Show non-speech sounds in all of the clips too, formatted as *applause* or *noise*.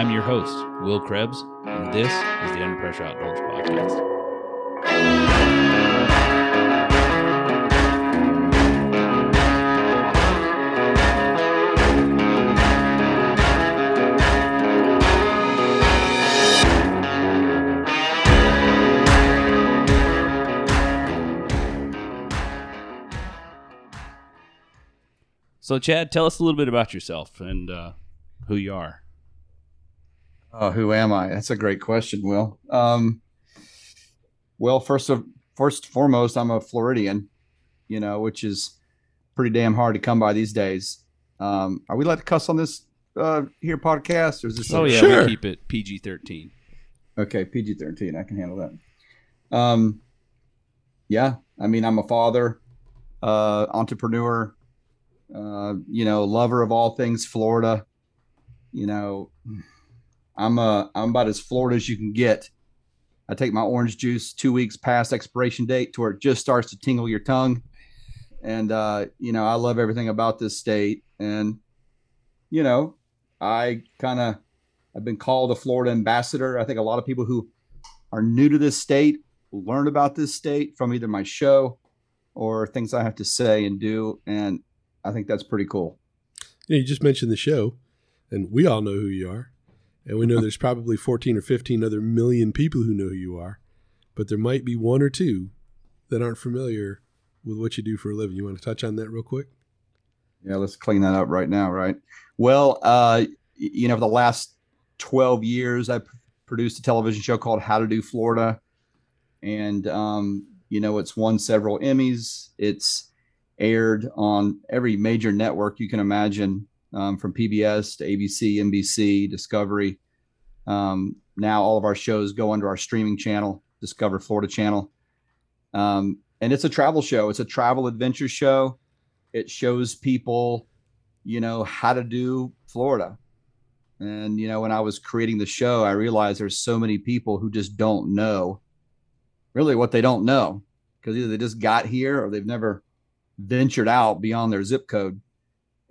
I'm your host, Will Krebs, and this is the Under Pressure Outdoors Podcast. So, Chad, tell us a little bit about yourself and uh, who you are. Oh, who am I? That's a great question, Will. Um, well, first of first foremost, I'm a Floridian, you know, which is pretty damn hard to come by these days. Um, are we allowed to cuss on this uh, here podcast, or is this? Oh yeah, Sure. we keep it PG thirteen. Okay, PG thirteen. I can handle that. Um, yeah, I mean, I'm a father, uh, entrepreneur, uh, you know, lover of all things Florida. You know, I'm uh, I'm about as Florida as you can get. I take my orange juice two weeks past expiration date to where it just starts to tingle your tongue, and uh, you know, I love everything about this state, and you know, I kind of I've been called a Florida ambassador. I think a lot of people who are new to this state learn about this state from either my show or things I have to say and do. And I think that's pretty cool. You, you just mentioned the show, and we all know who you are. And we know there's probably 14 or 15 other million people who know who you are. But there might be one or two that aren't familiar with what you do for a living. You want to touch on that real quick? Yeah, let's clean that up right now, right? Well, uh, you know, for the last 12 years, I p- produced a television show called How to Do Florida. And, um, you know, it's won several Emmys. It's aired on every major network you can imagine, um, from PBS to ABC, NBC, Discovery. Um, now all of our shows go under our streaming channel, Discover Florida Channel. Um, and it's a travel show, it's a travel adventure show it shows people you know how to do florida and you know when i was creating the show i realized there's so many people who just don't know really what they don't know because either they just got here or they've never ventured out beyond their zip code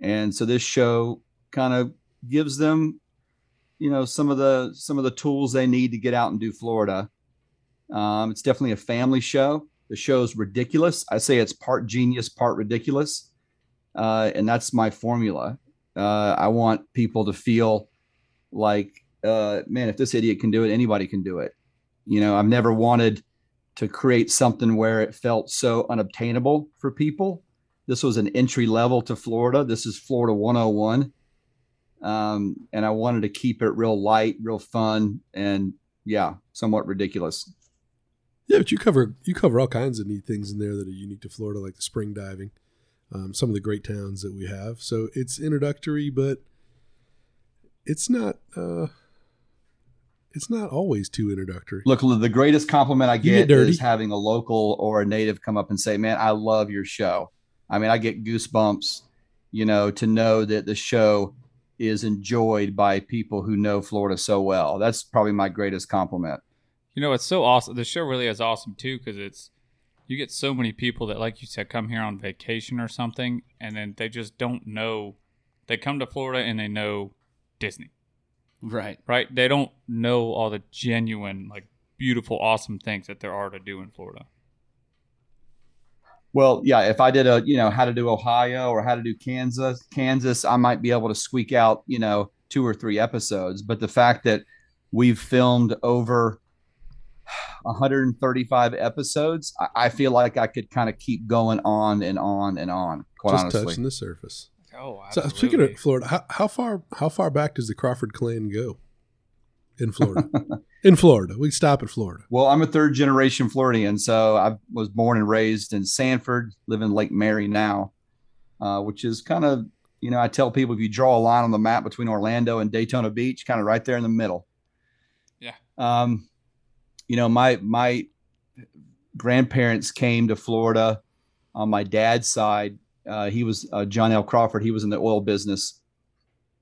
and so this show kind of gives them you know some of the some of the tools they need to get out and do florida um, it's definitely a family show the show's ridiculous i say it's part genius part ridiculous uh, and that's my formula. Uh, I want people to feel like, uh, man, if this idiot can do it, anybody can do it. You know, I've never wanted to create something where it felt so unobtainable for people. This was an entry level to Florida. This is Florida 101. Um, and I wanted to keep it real light, real fun, and yeah, somewhat ridiculous. Yeah, but you cover you cover all kinds of neat things in there that are unique to Florida, like the spring diving, um, some of the great towns that we have. So it's introductory, but it's not uh, it's not always too introductory. Look, the greatest compliment I get get, is having a local or a native come up and say, "Man, I love your show." I mean, I get goosebumps, you know, to know that the show is enjoyed by people who know Florida so well. That's probably my greatest compliment. You know, it's so awesome. The show really is awesome too because it's you get so many people that, like you said, come here on vacation or something, and then they just don't know. They come to Florida and they know Disney, Right. right? They don't know all the genuine, like, beautiful, awesome things that there are to do in Florida. Well, yeah, if I did a, you know, how to do Ohio or how to do Kansas, Kansas, I might be able to squeak out, you know, two or three episodes. But the fact that we've filmed over 135 episodes, I, I feel like I could kind of keep going on and on and on. Quite Just honestly, touching the surface. Oh, So speaking of Florida, how, how far how far back does the Crawford clan go in Florida? in Florida, we stop at Florida. Well, I'm a third generation Floridian, so I was born and raised in Sanford, live in Lake Mary now, uh, which is kind of, you know, I tell people if you draw a line on the map between Orlando and Daytona Beach, kind of right there in the middle. Yeah. Um, you know, my my grandparents came to Florida on my dad's side. Uh, he was uh, John L. Crawford. He was in the oil business,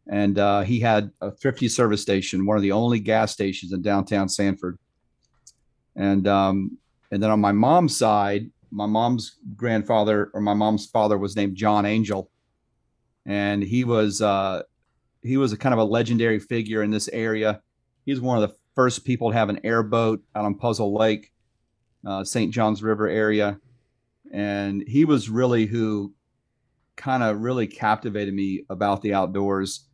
and uh, he had a thrifty service station, one of the only gas stations in downtown Sanford. And um, and then on my mom's side, my mom's grandfather or my mom's father was named John Angel, and he was uh, he was a kind of a legendary figure in this area. He's one of the first people to have an airboat out on Puzzle Lake, uh, St. Johns River area, and he was really who kind of really captivated me about the outdoors.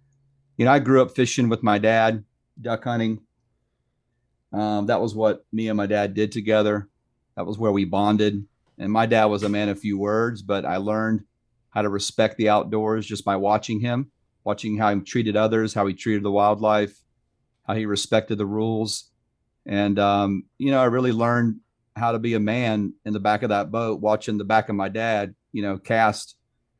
You know, I grew up fishing with my dad, duck hunting. Um, that was what me and my dad did together. That was where we bonded. And my dad was a man of few words, but I learned how to respect the outdoors just by watching him, watching how he treated others, how he treated the wildlife, how he respected the rules. And, um, you know, I really learned how to be a man in the back of that boat, watching the back of my dad, you know, cast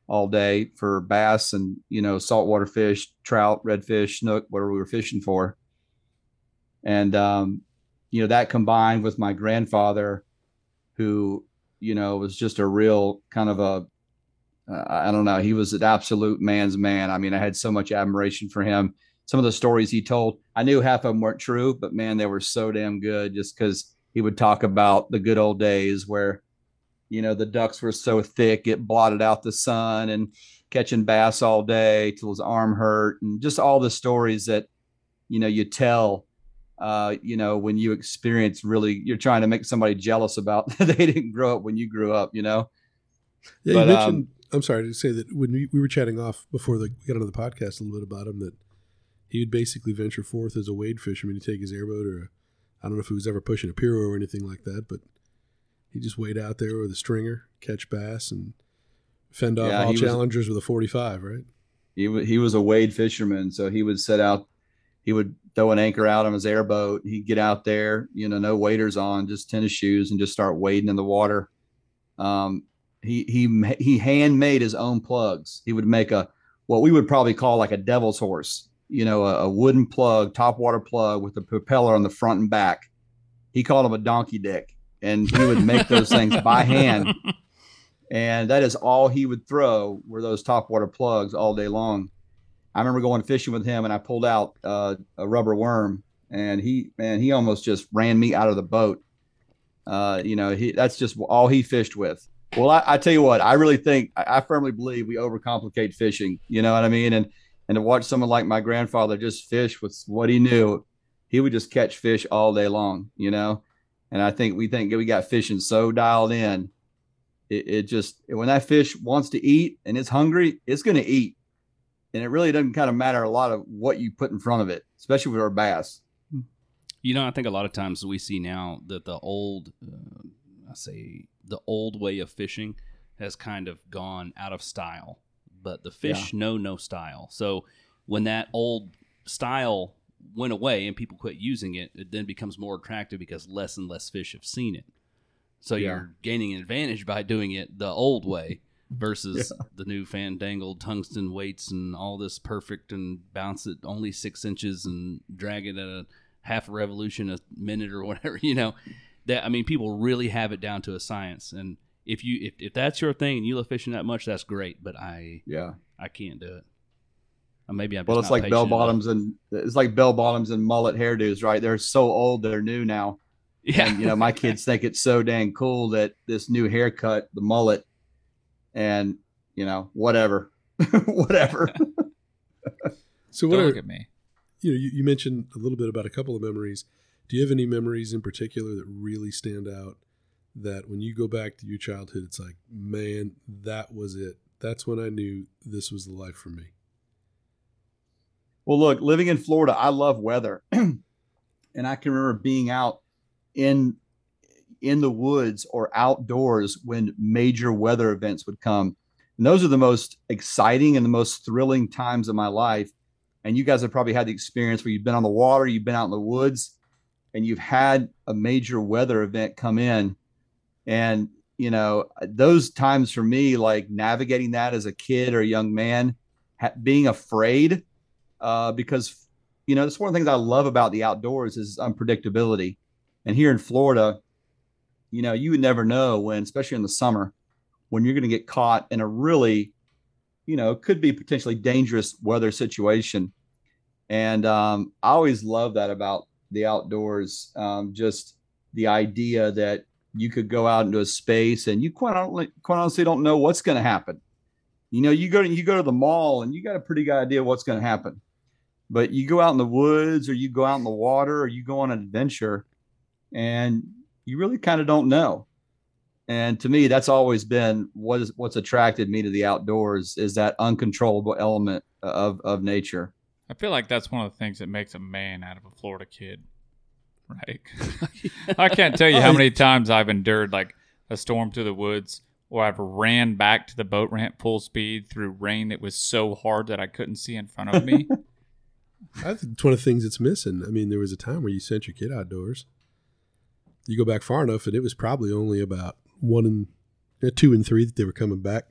all day for bass and, you know, saltwater fish, trout, redfish, snook, whatever we were fishing for. And, um, you know, that combined with my grandfather, who, you know, was just a real kind of a uh, I don't know. He was an absolute man's man. I mean, I had so much admiration for him. Some of the stories he told, I knew half of them weren't true, but man, they were so damn good just because he would talk about the good old days where, you know, the ducks were so thick it blotted out the sun and catching bass all day till his arm hurt and just all the stories that, you know, you tell uh, you know, when you experience really, you're trying to make somebody jealous about *laughs* they didn't grow up when you grew up, you know. Yeah, but, you mentioned um, I'm sorry to say that when we, we were chatting off before the, we got onto the podcast a little bit about him that he would basically venture forth as a wade fisherman to take his airboat or I don't know if he was ever pushing a pirogue or anything like that, but he just wade out there with a stringer, catch bass, and fend off yeah, all challengers was, with a 45, right? He, he was a wade fisherman, so he would set out, he would throw an anchor out on his airboat. He'd get out there, you know, no waders on, just tennis shoes, and just start wading in the water. Um, he he he handmade his own plugs. He would make a what we would probably call like a devil's horse, you know, a, a wooden plug, top water plug with a propeller on the front and back. He called them a donkey dick, and he would make those things by hand. And that is all he would throw were those top water plugs all day long. I remember going fishing with him, and I pulled out uh, a rubber worm, and he man, he almost just ran me out of the boat. Uh, you know, he that's just all he fished with. Well, I, I, tell you what, I really think I, I, firmly believe we overcomplicate fishing. You know what I mean? And and to watch someone like my grandfather just fish with what he knew, he would just catch fish all day long. You know, and I think we think we got fishing so dialed in. It, it just when that fish wants to eat and it's hungry, it's going to eat, and it really doesn't kind of matter a lot of what you put in front of it, especially with our bass. You know, I think a lot of times we see now that the old, uh, I say the old way of fishing has kind of gone out of style, but the fish yeah. know no style. So when that old style went away and people quit using it, it then becomes more attractive because less and less fish have seen it. So yeah. you're gaining an advantage by doing it the old way versus yeah. the new fandangled tungsten weights and all this perfect and bounce it only six inches and drag it at a half a revolution a minute or *laughs* whatever, you know that I mean, people really have it down to a science. And if you if, if that's your thing and you love fishing that much, that's great. But I yeah I can't do it. Or maybe I'm well. It's like bell bottoms and it's like bell bottoms and mullet hairdos, right? They're so old, they're new now. *laughs* Yeah, and, you know, my kids think it's so dang cool that this new haircut, the mullet, and you know, whatever, *laughs* whatever. *laughs* so what Don't are, look at me. You know, you, you mentioned a little bit about a couple of memories. Do you have any memories in particular that really stand out? That when you go back to your childhood, it's like, man, that was it. That's when I knew this was the life for me. Well, look, living in Florida, I love weather, *clears throat* and I can remember being out in in the woods or outdoors when major weather events would come. And those are the most exciting and the most thrilling times of my life. And you guys have probably had the experience where you've been on the water, you've been out in the woods, and you've had a major weather event come in and you know those times for me like navigating that as a kid or a young man ha- being afraid uh, because you know that's one of the things i love about the outdoors is unpredictability and here in florida you know you would never know when especially in the summer when you're going to get caught in a really you know could be potentially dangerous weather situation and um, i always love that about the outdoors. Um, just the idea that you could go out into a space and you quite honestly, don't know what's going to happen. You know, you go to you go to the mall and you got a pretty good idea what's going to happen. But you go out in the woods or you go out in the water or you go on an adventure and you really kind of don't know. And to me, that's always been what is what's attracted me to the outdoors is that uncontrollable element of of nature. I feel like that's one of the things that makes a man out of a Florida kid. Right. *laughs* I can't tell you how *laughs* oh, many times I've endured like a storm through the woods or I've ran back to the boat ramp full speed through rain that was so hard that I couldn't see in front of me. *laughs* I think it's one of the things that's missing. I mean, there was a time where you sent your kid outdoors. You go back far enough, and it was probably only about one and uh, two and three that they were coming back.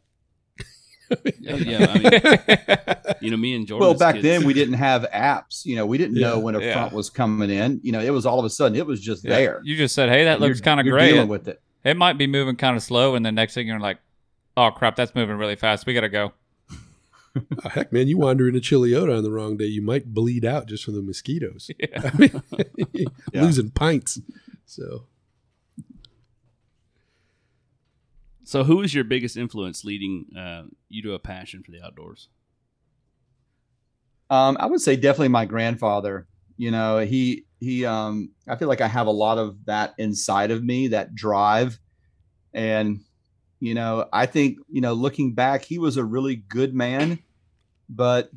*laughs* yeah, yeah, I mean, *laughs* you know, me and Jordan. Well, back then we didn't have apps. You know, we didn't Yeah, know when a yeah. front was coming in. You know, it was all of a sudden it was just Yeah. there. You just said, "Hey, that And looks kind of great." Dealing with it. it might be moving kind of slow, and the next thing you're like, "Oh crap, that's moving really fast. We gotta go." Oh, heck, man, you wander into Chuluota on the wrong day, you might bleed out just from the mosquitoes. Yeah. *laughs* I mean, Yeah. losing pints. So So, who is your biggest influence leading uh, you to a passion for the outdoors? Um, I would say definitely my grandfather. You know, he he. Um, I feel like I have a lot of that inside of me, that drive, and you know, I think you know, looking back, he was a really good man, but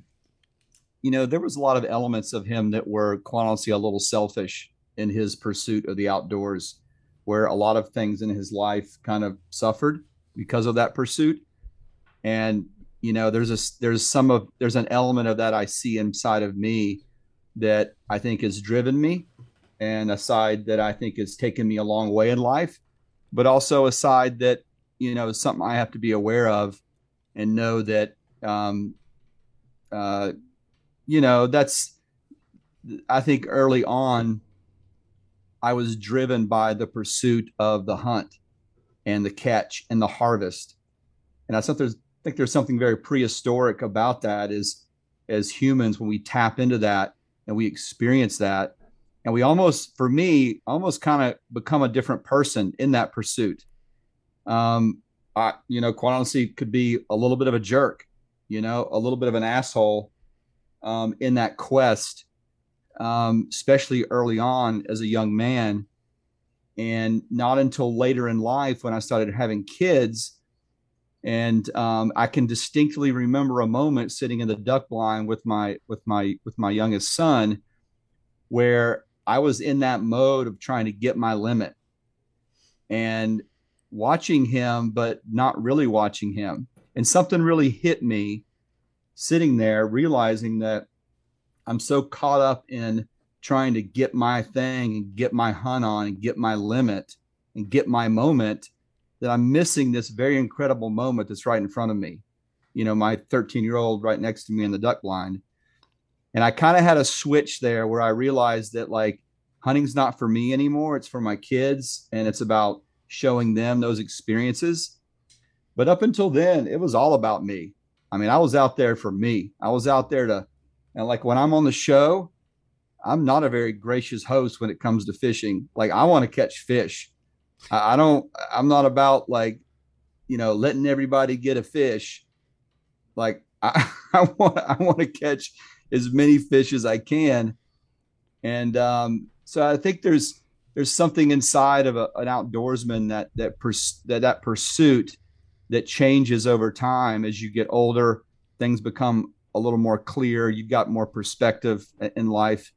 you know, there was a lot of elements of him that were, quite honestly, a little selfish in his pursuit of the outdoors, where a lot of things in his life kind of suffered because of that pursuit, and you know there's a there's some of there's an element of that i see inside of me that i think has driven me and a side that i think has taken me a long way in life but also a side that you know is something i have to be aware of and know that um uh you know that's i think early on i was driven by the pursuit of the hunt and the catch and the harvest. And i thought there's think there's something very prehistoric about that is as humans when we tap into that and we experience that and we almost for me almost kind of become a different person in that pursuit. Um i you know quite honestly could be a little bit of a jerk you know a little bit of an asshole um in that quest um especially early on as a young man. And not until later in life when i started having kids. And um, I can distinctly remember a moment sitting in the duck blind with my with my with my youngest son, where I was in that mode of trying to get my limit, and watching him, but not really watching him, and something really hit me, sitting there realizing that I'm so caught up in trying to get my thing and get my hunt on and get my limit and get my moment that I'm missing this very incredible moment that's right in front of me. You know, my 13 year old right next to me in the duck blind. And I kind of had a switch there where I realized that like hunting's not for me anymore. It's for my kids and it's about showing them those experiences. But up until then, it was all about me. I mean, I was out there for me. I was out there to, and like when I'm on the show, I'm not a very gracious host when it comes to fishing. Like I want to catch fish. I don't. I'm not about like, you know, letting everybody get a fish. Like *laughs* I, I want. I want to catch as many fish as I can, and um, so I think there's there's something inside of a, an outdoorsman that that purs- that that pursuit that changes over time as you get older. Things become a little more clear. You've got more perspective in life,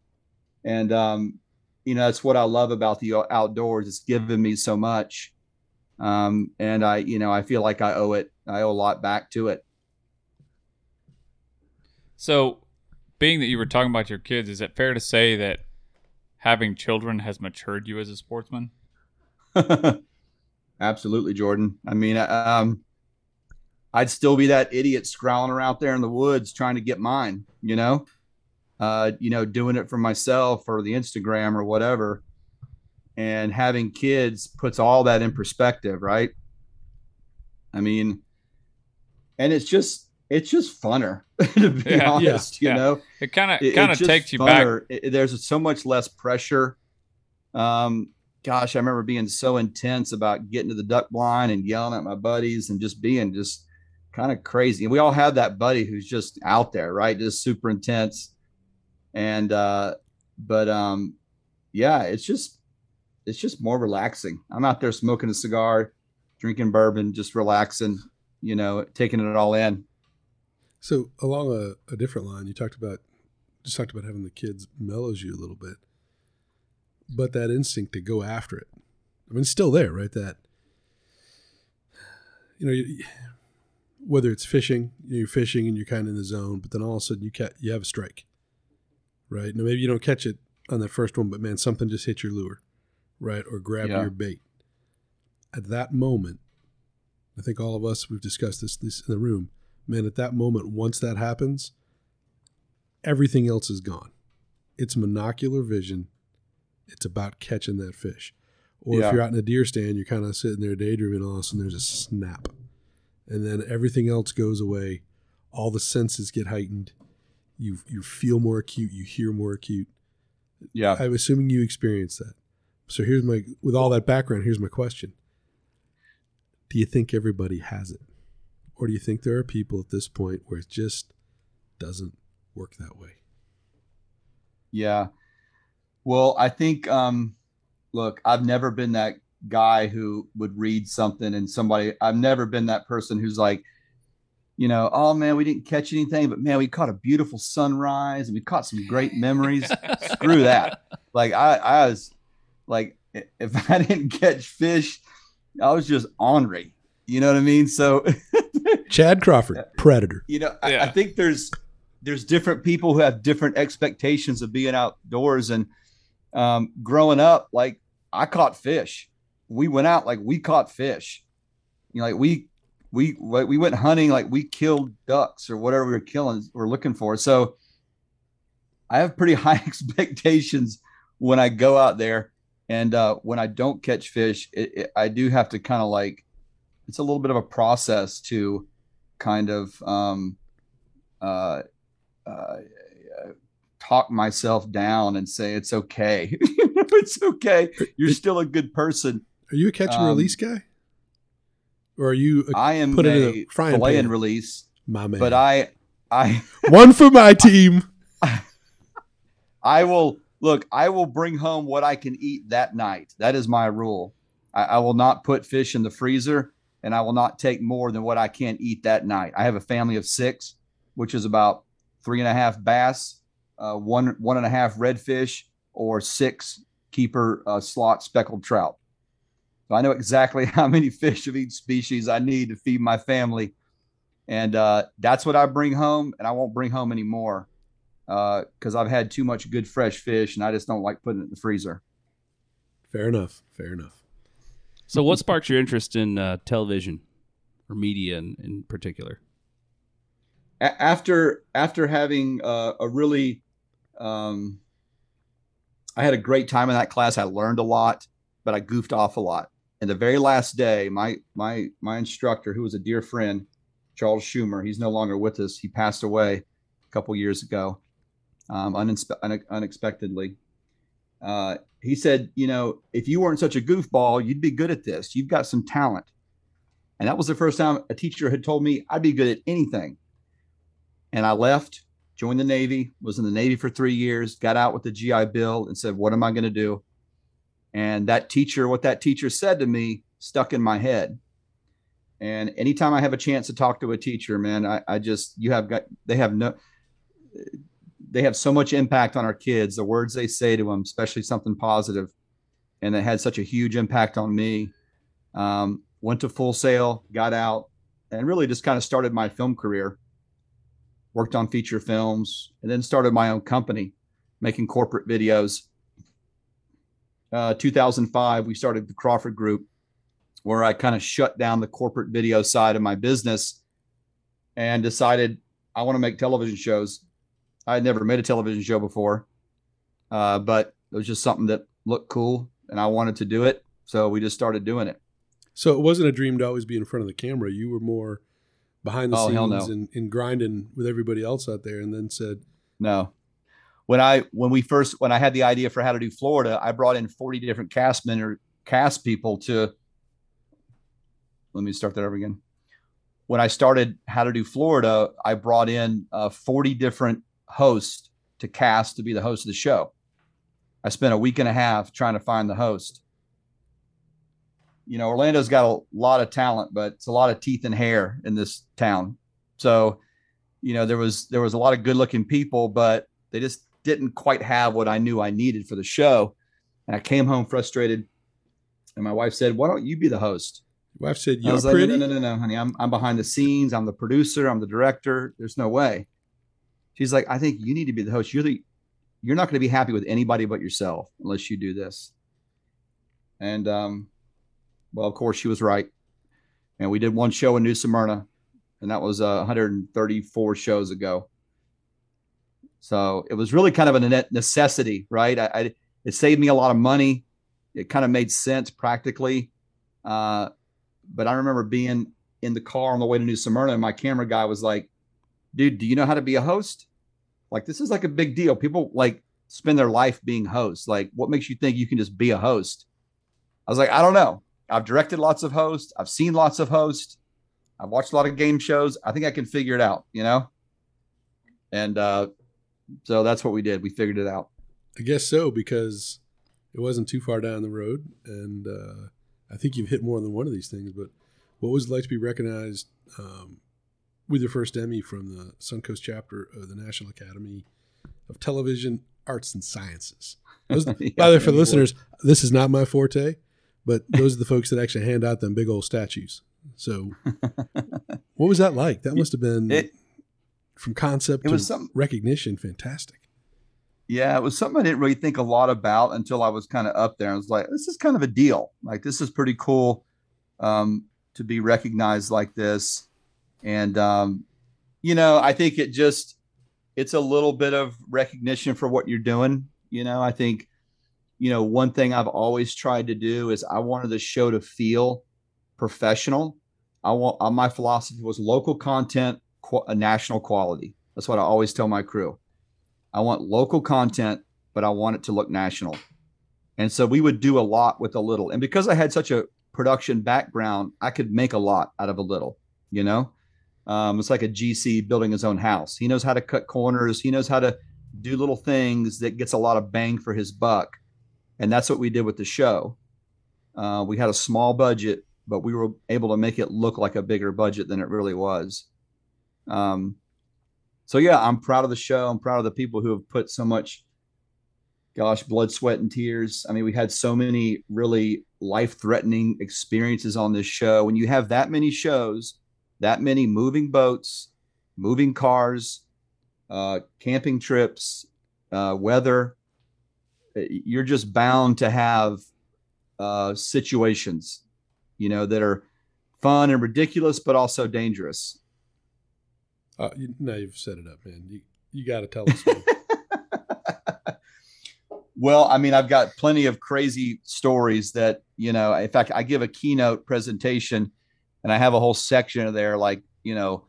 and um, you know that's what I love about the outdoors. It's given me so much, um, and I, you know, I feel like I owe it. I owe a lot back to it. So, being that you were talking about your kids, is it fair to say that having children has matured you as a sportsman? *laughs* Absolutely, Jordan. I mean, um, I'd still be that idiot scrolling around there in the woods trying to get mine. You know, uh, you know, doing it for myself or the Instagram or whatever. And having kids puts all that in perspective, right? I mean, and it's just it's just funner *laughs* to be Yeah, honest. yeah. You know, It kind of kind of takes you back. It- there's so much less pressure. Um, gosh, I remember being so intense about getting to the duck blind and yelling at my buddies and just being just kind of crazy. And we all have that buddy who's just out there, right? Just super intense. and uh, but um, yeah, it's just it's just more relaxing. I'm out there smoking a cigar, drinking bourbon, just relaxing, you know, taking it all in. So along a, a different line, you talked about just talked about having the kids mellows you a little bit, but that instinct to go after it. I mean, it's still there, right? That you know, you, whether it's fishing, you're fishing and you're kind of in the zone, but then all of a sudden you ca- you have a strike, right? Now maybe you don't catch it on that first one, but man, something just hit your lure, right, or grab Yeah. your bait. At that moment, I think all of us we've discussed this this in the room. Man, at that moment, once that happens, everything else is gone. It's monocular vision. It's about catching that fish. Or Yeah. if you're out in a deer stand, you're kind of sitting there daydreaming, all of a sudden there's a snap. And then everything else goes away. All the senses get heightened. You you feel more acute. You hear more acute. Yeah. I'm assuming you experienced that. So here's my with all that background, here's my question. Do you think everybody has it? Or do you think there are people at this point where it just doesn't work that way? Yeah. Well, I think um look, I've never been that guy who would read something and somebody I've never been that person who's like, you know, oh man, we didn't catch anything, but man, we caught a beautiful sunrise and we caught some great memories. Screw that. *laughs* Like I I was like if *laughs* I didn't catch fish, I was just ornery. You know what I mean? So *laughs* Chad Crawford, predator. you know I, I think there's there's different people who have different expectations of being outdoors and um, growing up like i caught fish. We went out like we caught fish. You know like we we we went hunting like we killed ducks or whatever we were killing we're looking for. So i have pretty *laughs* high expectations when i go out there. And uh, when i don't catch fish it, it, i do have to kind of like it's a little bit of a process to kind of um, uh, uh, talk myself down and say it's okay. *laughs* it's okay. You're still a good person. Are you a catch and Um, release guy? Or are you a, I am Put it in a a frying fillet pan. and release, my man? but I, I, *laughs* *laughs* One for my team. I will look. I will bring home what I can eat that night. That is my rule. I, I will not put fish in the freezer, and I will not take more than what I can eat that night. I have a family of six, which is about three and a half bass, uh, one one and a half redfish, or six keeper uh, slot speckled trout. So I know exactly *laughs* how many fish of each species I need to feed my family, and uh, that's what I bring home, and I won't bring home any more because I've had too much good fresh fish, and I just don't like putting it in the freezer. Fair enough. Fair enough. So, what sparked your interest in uh, television or media in, in particular? A- after after having uh, a really, um, I had a great time in that class. I learned a lot, but I goofed off a lot. And the very last day, my my my instructor, who was a dear friend, Charles Schumer, he's no longer with us. He passed away a couple years ago, um, unexpectedly. Uh, he said, you know, if you weren't such a goofball, you'd be good at this. You've got some talent. And that was the first time a teacher had told me I'd be good at anything. And I left, joined the Navy, was in the Navy for three years, got out with the GI Bill and said, What am I going to do? And that teacher, what that teacher said to me, stuck in my head. And anytime I have a chance to talk to a teacher, man, I, I just, you have got, they have no, they have so much impact on our kids, the words they say to them, especially something positive, And it had such a huge impact on me. Um, went to Full Sail, got out, and really just kind of started my film career. Worked on feature films, and then started my own company, making corporate videos. Uh, 2005, we started the Crawford Group, where I kind of shut down the corporate video side of my business and decided I want to make television shows. I had never made a television show before, uh, but it was just something that looked cool, and I wanted to do it. So we just started doing it. So it wasn't a dream to always be in front of the camera. You were more behind the Oh, scenes no. and, and grinding with everybody else out there, and then said, No. When I when we first when I had the idea for how to do Florida, I brought in 40 different cast men or cast people to let me start that over again. When I started how to do Florida, I brought in uh, 40 different hosts to cast to be the host of the show. I spent a week and a half trying to find the host. You know, Orlando's got a lot of talent, but it's a lot of teeth and hair in this town. So, you know, there was there was a lot of good-looking people, but they just didn't quite have what I knew I needed for the show. And I came home frustrated. And my wife said, "Why don't you be the host?" Wife said, "You're I was like, no, no, no, no, honey. I'm I'm behind the scenes. I'm the producer. I'm the director. There's no way. She's like, I think you need to be the host. You're the you're not going to be happy with anybody but yourself unless you do this. And um, well, of course, she was right. And we did one show in New Smyrna, and that was uh, 134 shows ago. So it was really kind of a necessity, right? I, I it saved me a lot of money. It kind of made sense practically. Uh, but I remember being in the car on the way to New Smyrna, and my camera guy was like, "Dude, do you know how to be a host? Like, this is like a big deal. People like spend their life being hosts. Like, what makes you think you can just be a host?" I was like, "I don't know. I've directed lots of hosts. I've seen lots of hosts. I've watched a lot of game shows. I think I can figure it out. You know." And uh, so that's what we did. We figured it out. I guess so because it wasn't too far down the road, and uh, I think you've hit more than one of these things. But what was it like to be recognized um, with your first Emmy from the Suncoast chapter of the National Academy of Television Arts and Sciences? *laughs* Yeah, by the way, for the listeners, this is not my forte, but those are the folks that actually hand out them big old statues. So, *laughs* what was that like? That must have been It- from concept it to was some- recognition, fantastic. Yeah, it was something I didn't really think a lot about until I was kind of up there. I was like, this is kind of a deal. Like, this is pretty cool um, to be recognized like this. And, um, you know, I think it just, it's a little bit of recognition for what you're doing. You know, I think, you know, one thing I've always tried to do is I wanted the show to feel professional. I want, uh, my philosophy was local content, qu- a national quality. That's what I always tell my crew. I want local content, but I want it to look national. And so we would do a lot with a little. And because I had such a production background, I could make a lot out of a little, you know? Um, it's like a GC building his own house. He knows how to cut corners, he knows how to do little things that gets a lot of bang for his buck. And that's what we did with the show. Uh, we had a small budget, but we were able to make it look like a bigger budget than it really was. Um, so yeah, I'm proud of the show. I'm proud of the people who have put so much, gosh, blood, sweat, and tears. I mean, we had so many really life-threatening experiences on this show. When you have that many shows, that many moving boats, moving cars, uh, camping trips, uh, weather, you're just bound to have uh, situations, you know, that are fun and ridiculous, but also dangerous. Uh, you, now you've set it up, man. You you got to tell us. *laughs* Well, I mean, I've got plenty of crazy stories that, you know, in fact, I give a keynote presentation and I have a whole section of there, like, you know,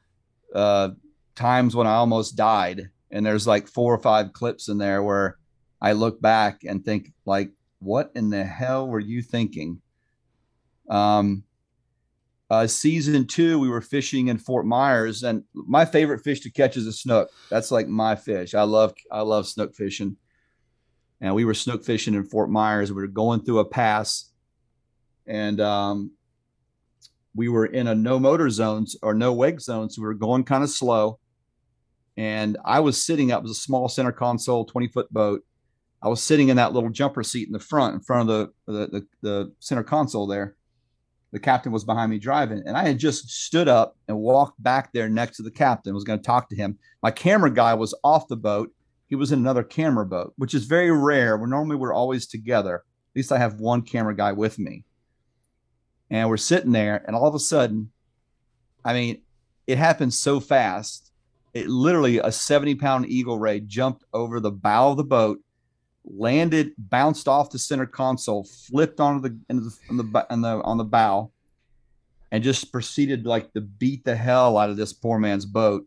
uh, times when I almost died. And there's like four or five clips in there where I look back and think, like, what in the hell were you thinking? Um, uh, season two, we were fishing in Fort Myers, and my favorite fish to catch is a snook. That's like my fish. I love I love snook fishing and we were snook fishing in Fort Myers. We were going through a pass, and um, we were in a no motor zones or no wake zone, so we were going kind of slow. And I was sitting up, it was a small center console, twenty foot boat. I was sitting in that little jumper seat in the front, in front of the the, the, the center console there. The captain was behind me driving, and I had just stood up and walked back there next to the captain. Was going to talk to him. My camera guy was off the boat he was in another camera boat, which is very rare. We're normally we're always together. At least I have one camera guy with me. And we're sitting there, and all of a sudden, I mean, it happened so fast. It literally a 70 pound eagle ray jumped over the bow of the boat, landed, bounced off the center console, flipped onto the into the, on the on the on the bow, and just proceeded like to beat the hell out of this poor man's boat.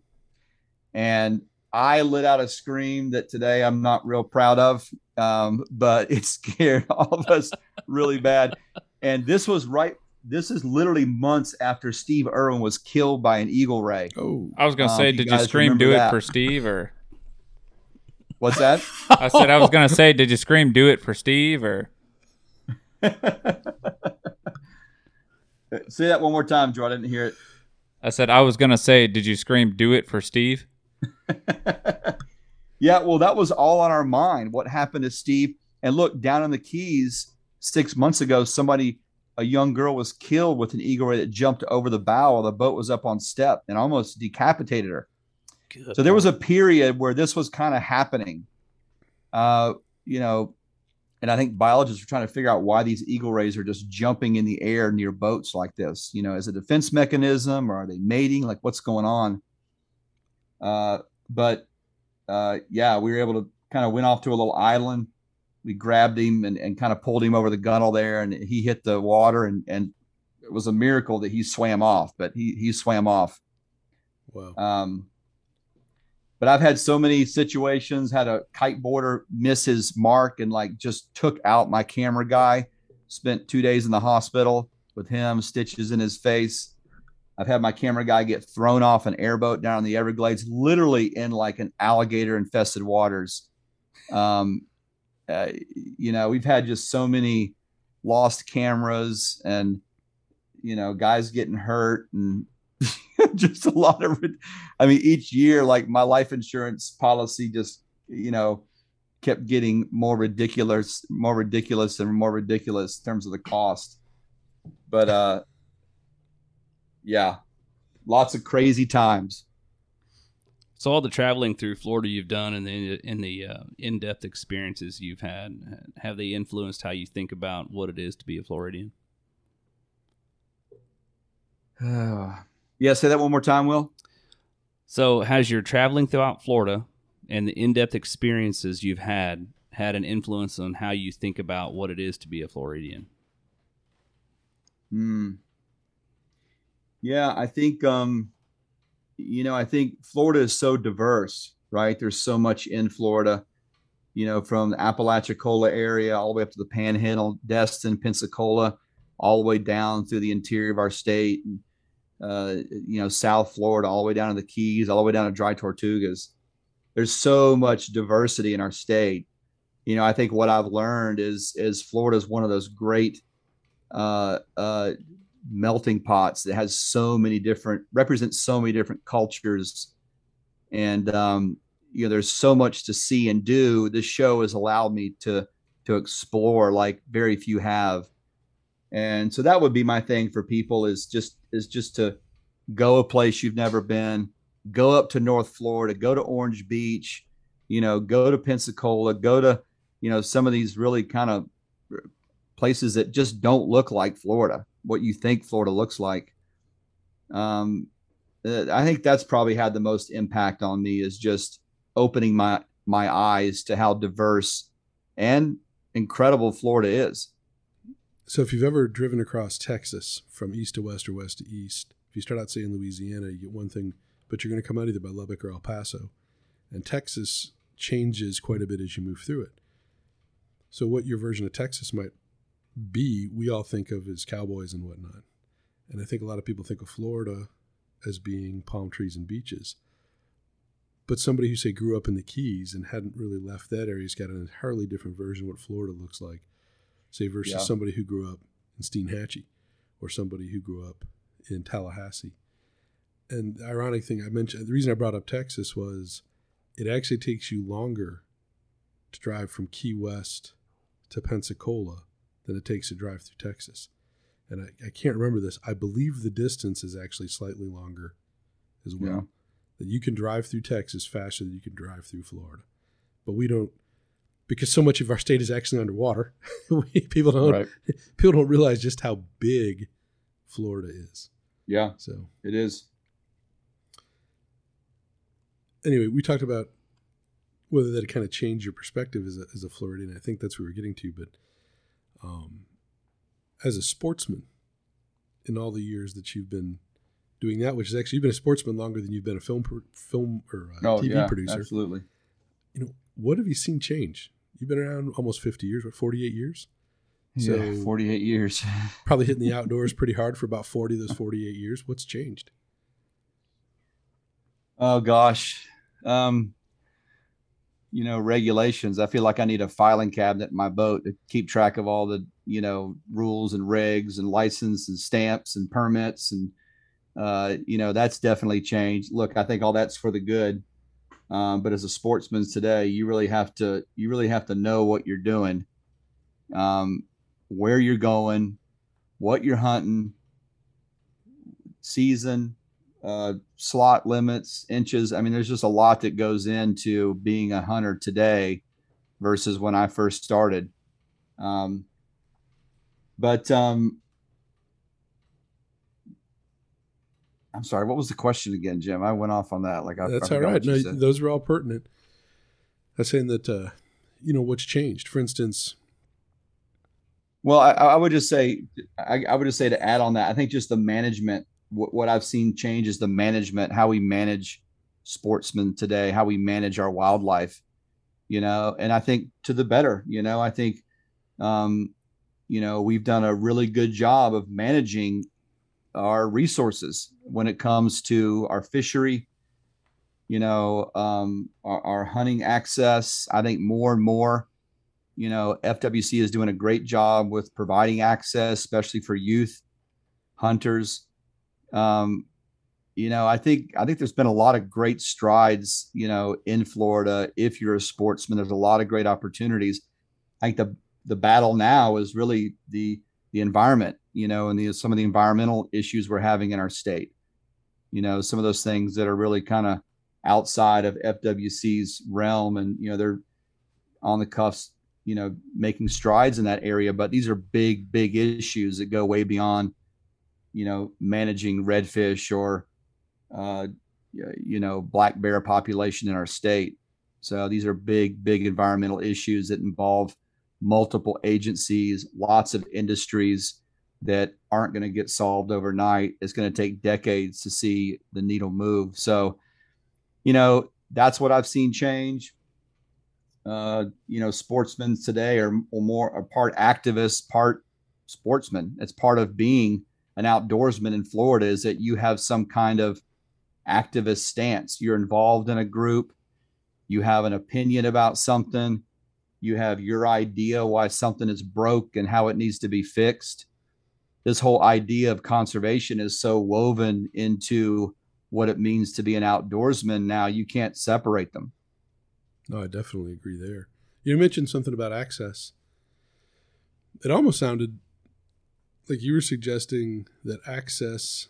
And I let out a scream that today I'm not real proud of, um, but it *laughs* scared all of us really bad. And this was right. This is literally months after Steve Irwin was killed by an eagle ray. oh, I was gonna Um, say, you did you guys scream remember "Do that. it" for Steve or? What's that? I said I was gonna say, did you scream "Do it for Steve" or? *laughs* Say that one more time, Joe. I didn't hear it. I said I was gonna say, did you scream "Do it for Steve"? *laughs* yeah, well, that was all on our mind. What happened to Steve? And look, down in the Keys six months ago, somebody, a young girl, was killed with an eagle ray that jumped over the bow while the boat was up on step and almost decapitated her. Good. So there was a period where this was kind of happening. Uh, you know, and I think biologists are trying to figure out why these eagle rays are just jumping in the air near boats like this. You know, as a defense mechanism or are they mating? Like what's going on? Uh, but uh, yeah, we were able to kind of went off to a little island. We grabbed him and, and kind of pulled him over the gunnel there, and he hit the water, and and it was a miracle that he swam off, but he he swam off. Wow. Um, but I've had so many situations. Had a kiteboarder miss his mark and like just took out my camera guy. Spent two days in the hospital with him, stitches in his face. I've had my camera guy get thrown off an airboat down in the Everglades, literally in like an alligator infested waters. Um, uh, you know, we've had just so many lost cameras and, you know, guys getting hurt and *laughs* just a lot of, I mean, each year, like my life insurance policy just, you know, kept getting more ridiculous, more ridiculous and more ridiculous in terms of the cost. But, uh, yeah, lots of crazy times. So all the traveling through Florida you've done and the in the uh, in-depth experiences you've had, have they influenced how you think about what it is to be a Floridian? *sighs* Yeah, say that one more time, Will. So has your traveling throughout Florida and the in-depth experiences you've had had an influence on how you think about what it is to be a Floridian? Hmm. Yeah, I think um, you know, I think Florida is so diverse, right? There's so much in Florida, you know, from the Apalachicola area all the way up to the Panhandle, Destin, Pensacola, all the way down through the interior of our state, and, uh, you know, South Florida, all the way down to the Keys, all the way down to Dry Tortugas. There's so much diversity in our state. You know, I think what I've learned is is Florida is one of those great uh, uh, melting pots that has so many different represents so many different cultures and um, you know there's so much to see and do this show has allowed me to to explore like very few have and so that would be my thing for people is just is just to go a place you've never been go up to north florida go to orange beach you know go to pensacola go to you know some of these really kind of places that just don't look like florida what you think Florida looks like. Um, uh, I think that's probably had the most impact on me is just opening my my eyes to how diverse and incredible Florida is. So if you've ever driven across Texas from east to west or west to east, if you start out say in Louisiana, you get one thing, but you're going to come out either by Lubbock or El Paso, and Texas changes quite a bit as you move through it. So what your version of Texas might be, we all think of as cowboys and whatnot. And I think a lot of people think of Florida as being palm trees and beaches. But somebody who, say, grew up in the Keys and hadn't really left that area has got an entirely different version of what Florida looks like, say, versus yeah. somebody who grew up in Steinhatchee or somebody who grew up in Tallahassee. And the ironic thing I mentioned, the reason I brought up Texas was it actually takes you longer to drive from Key West to Pensacola than it takes to drive through Texas. And I, I can't remember this. I believe the distance is actually slightly longer as well. Yeah. That you can drive through Texas faster than you can drive through Florida. But we don't because so much of our state is actually underwater. *laughs* people don't right. *laughs* people don't realize just how big Florida is. Yeah. So it is. Anyway, we talked about whether that kind of changed your perspective as a, as a Floridian. I think that's what we're getting to. But um, as a sportsman in all the years that you've been doing that, which is actually you've been a sportsman longer than you've been a film film or uh, oh, TV yeah, producer. Absolutely. You know, what have you seen change? You've been around almost fifty years, what forty eight years? So yeah, forty eight years. *laughs* probably hitting the outdoors pretty hard for about forty of those forty eight years. What's changed? Oh gosh. Um, you know regulations. I feel like I need a filing cabinet in my boat to keep track of all the you know rules and regs and license and stamps and permits and uh, you know that's definitely changed. Look, I think all that's for the good. Um, but as a sportsman today, you really have to you really have to know what you're doing, um, where you're going, what you're hunting, season, uh, slot limits, inches. I mean, there's just a lot that goes into being a hunter today versus when I first started. Um, but um, I'm sorry, what was the question again, Jim? I went off on that. Like I, that's I all right. No, those are all pertinent. I was saying that uh, you know what's changed. For instance, well, I, I would just say, I, I, would just say to add on that, I think just the management what, what I've seen change is the management, how we manage sportsmen today, how we manage our wildlife, you know, and I think to the better, you know, I think, um, you know, we've done a really good job of managing our resources when it comes to our fishery, you know, um, our, our hunting access. I think more and more, you know, FWC is doing a great job with providing access, especially for youth hunters. Um, you know, I think I think there's been a lot of great strides, you know, in Florida. If you're a sportsman, there's a lot of great opportunities. I think the the battle now is really the the environment, you know, and the some of the environmental issues we're having in our state. You know, some of those things that are really kind of outside of FWC's realm, and you know, they're on the cuffs, you know, making strides in that area. But these are big, big issues that go way beyond you know, managing redfish or, uh, you know, black bear population in our state. So these are big, big environmental issues that involve multiple agencies, lots of industries that aren't going to get solved overnight. It's going to take decades to see the needle move. So, you know, that's what I've seen change. Uh, you know, sportsmen today are, more are part activists, part sportsmen. It's part of being an outdoorsman in Florida is that you have some kind of activist stance. You're involved in a group, you have an opinion about something, you have your idea why something is broke and how it needs to be fixed. This whole idea of conservation is so woven into what it means to be an outdoorsman now, you can't separate them. No, I definitely agree there. You mentioned something about access. It almost sounded like you were suggesting that access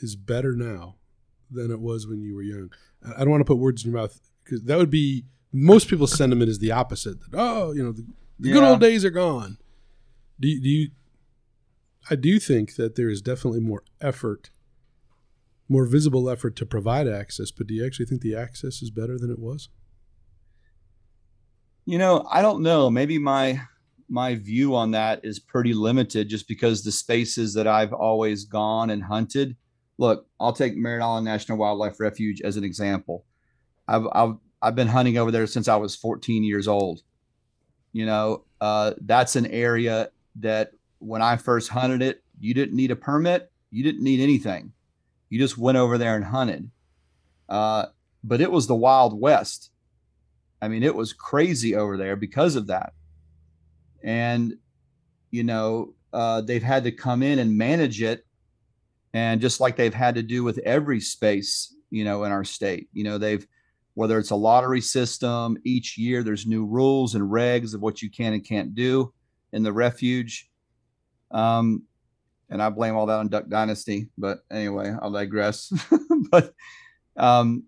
is better now than it was when you were young. I don't want to put words in your mouth because that would be most people's sentiment is the opposite. That oh, you know, the, the yeah. good old days are gone. Do you, do you? I do think that there is definitely more effort, more visible effort to provide access. But do you actually think the access is better than it was? You know, I don't know. Maybe my my view on that is pretty limited just because the spaces that I've always gone and hunted. Look, I'll take Merritt Island National Wildlife Refuge as an example. I've, I've, I've been hunting over there since I was 14 years old. You know, uh, that's an area that when I first hunted it, you didn't need a permit, you didn't need anything. You just went over there and hunted. Uh, but it was the Wild West. I mean, it was crazy over there because of that and you know uh, they've had to come in and manage it and just like they've had to do with every space you know in our state you know they've whether it's a lottery system each year there's new rules and regs of what you can and can't do in the refuge um, and i blame all that on duck dynasty but anyway i'll digress *laughs* but um,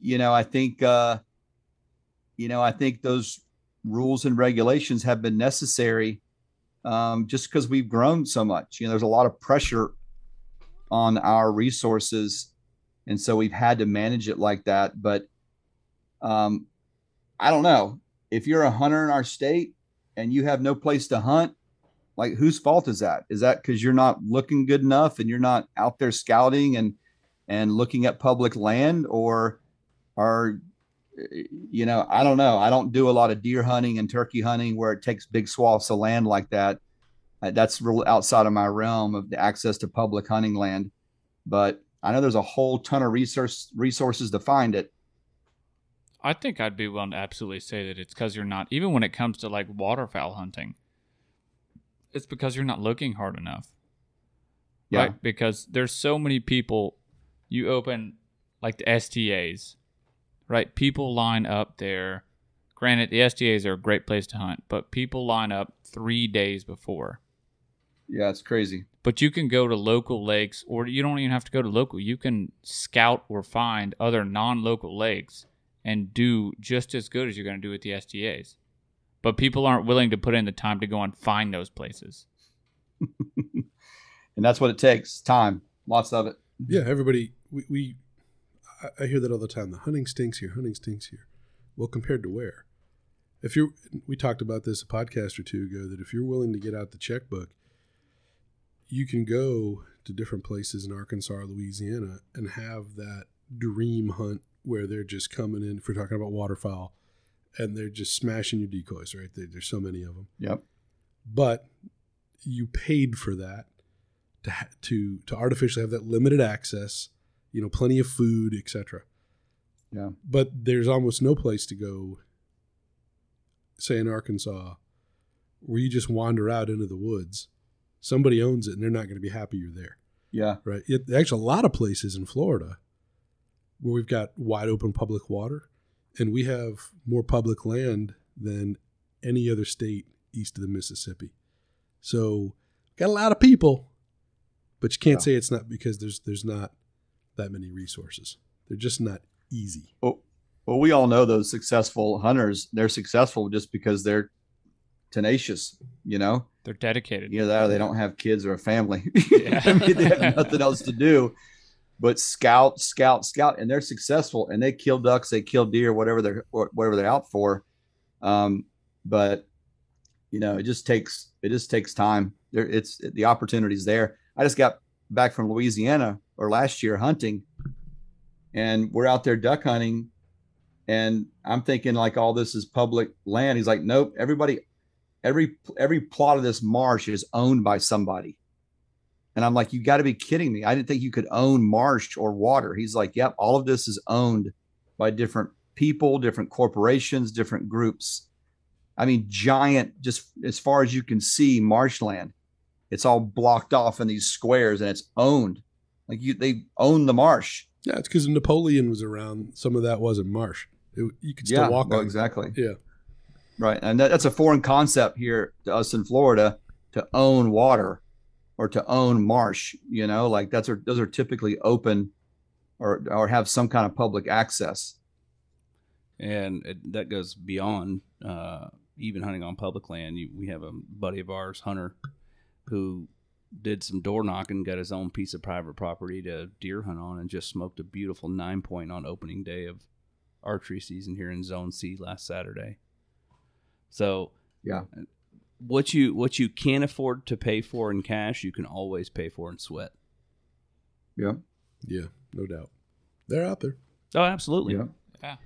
you know i think uh, you know i think those rules and regulations have been necessary um, just because we've grown so much. You know, there's a lot of pressure on our resources, and so we've had to manage it like that. But um, I don't know if you're a hunter in our state and you have no place to hunt. Like, whose fault is that? Is that because you're not looking good enough and you're not out there scouting and and looking at public land, or are you know, I don't know. I don't do a lot of deer hunting and turkey hunting where it takes big swaths of land like that. Uh, that's real outside of my realm of the access to public hunting land. But I know there's a whole ton of resource resources to find it. I think I'd be willing to absolutely say that it's because you're not, even when it comes to like waterfowl hunting, it's because you're not looking hard enough. Yeah. Right? Because there's so many people, you open like the STAs, right? People line up there. Granted, the STAs are a great place to hunt, but people line up three days before. Yeah, it's crazy. But you can go to local lakes, or you don't even have to go to local. You can scout or find other non local lakes and do just as good as you're going to do with the STAs. But people aren't willing to put in the time to go and find those places. *laughs* And that's what it takes time, lots of it. Yeah, everybody. We, we I- I hear that all the time. The hunting stinks here. Hunting stinks here. Well, compared to where? If you're, we talked about this a podcast or two ago. That if you're willing to get out the checkbook, you can go to different places in Arkansas or Louisiana and have that dream hunt where they're just coming in. If we're talking about waterfowl, and they're just smashing your decoys, right? There, there's so many of them Yep. but you paid for that to ha- to to artificially have that limited access, you know, plenty of food, etc. Yeah. But there's almost no place to go, say in Arkansas, where you just wander out into the woods. Somebody owns it, and they're not going to be happy you're there, Yeah. right? It, actually, a lot of places in Florida where we've got wide open public water, and we have more public land than any other state east of the Mississippi. So got a lot of people, but you can't Yeah. say it's not because there's there's not that many resources. They're just not easy. Well, well, we all know those successful hunters. They're successful just because they're tenacious. You know, They're dedicated. either that or they don't have kids or a family. *laughs* Yeah. I mean, they have nothing else to do but scout, scout, scout, and they're successful. And they kill ducks, they kill deer, whatever they're whatever they're out for. Um, but you know, it just takes it just takes time. There, it's the opportunities there. I just got back from Louisiana or last year hunting, and we're out there duck hunting, and I'm thinking like all this is public land. He's like, nope, everybody, every every plot of this marsh is owned by somebody. And I'm like, you got to be kidding me. I didn't think you could own marsh or water. He's like, yep, all of this is owned by different people, different corporations, different groups. I mean, giant, just as far as you can see, marshland. It's all blocked off in these squares and it's owned. Like you, they own the marsh. Yeah, it's because Napoleon was around. Some of that wasn't marsh. It, you could still yeah, walk well, on. exactly. Yeah, Right. And that, that's a foreign concept here to us in Florida to own water or to own marsh, you know, like that's are those are typically open or or have some kind of public access. and it, that goes beyond uh, even hunting on public land. You, we have a buddy of ours, Hunter, who did some door knocking, got his own piece of private property to deer hunt on, and just smoked a beautiful nine point on opening day of archery season here in Zone C last Saturday. So Yeah. What you what you can afford to pay for in cash, you can always pay for in sweat. Yeah. yeah, no doubt. They're out there. Oh, absolutely. Yeah. Yeah.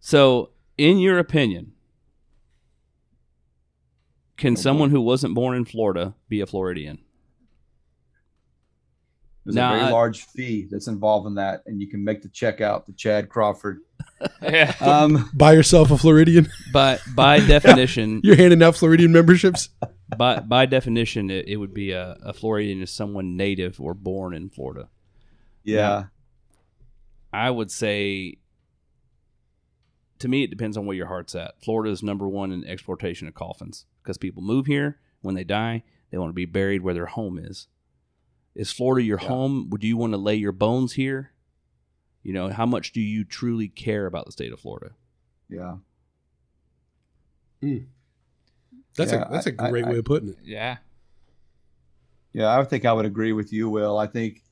So, in your opinion, can Oh, boy. someone who wasn't born in Florida be a Floridian? There's Now, a very I- large fee that's involved in that, and you can make the check out to Chad Crawford. *laughs* Yeah. Um, Buy yourself a Floridian. But *laughs* by definition, *laughs* You're handing out Floridian memberships. by by definition, it, it would be a, a Floridian is someone native or born in Florida. yeah, I would say, to me, it depends on where your heart's at. Florida is number one in exportation of coffins because people move here. When they die, they want to be buried where their home is. Is Florida your Yeah. home? Would you want to lay your bones here? You know, how much do you truly care about the state of Florida? yeah, hmm. That's Yeah, a that's a I- I- great I- way of putting it. yeah. yeah. I think I would agree with you, Will. I think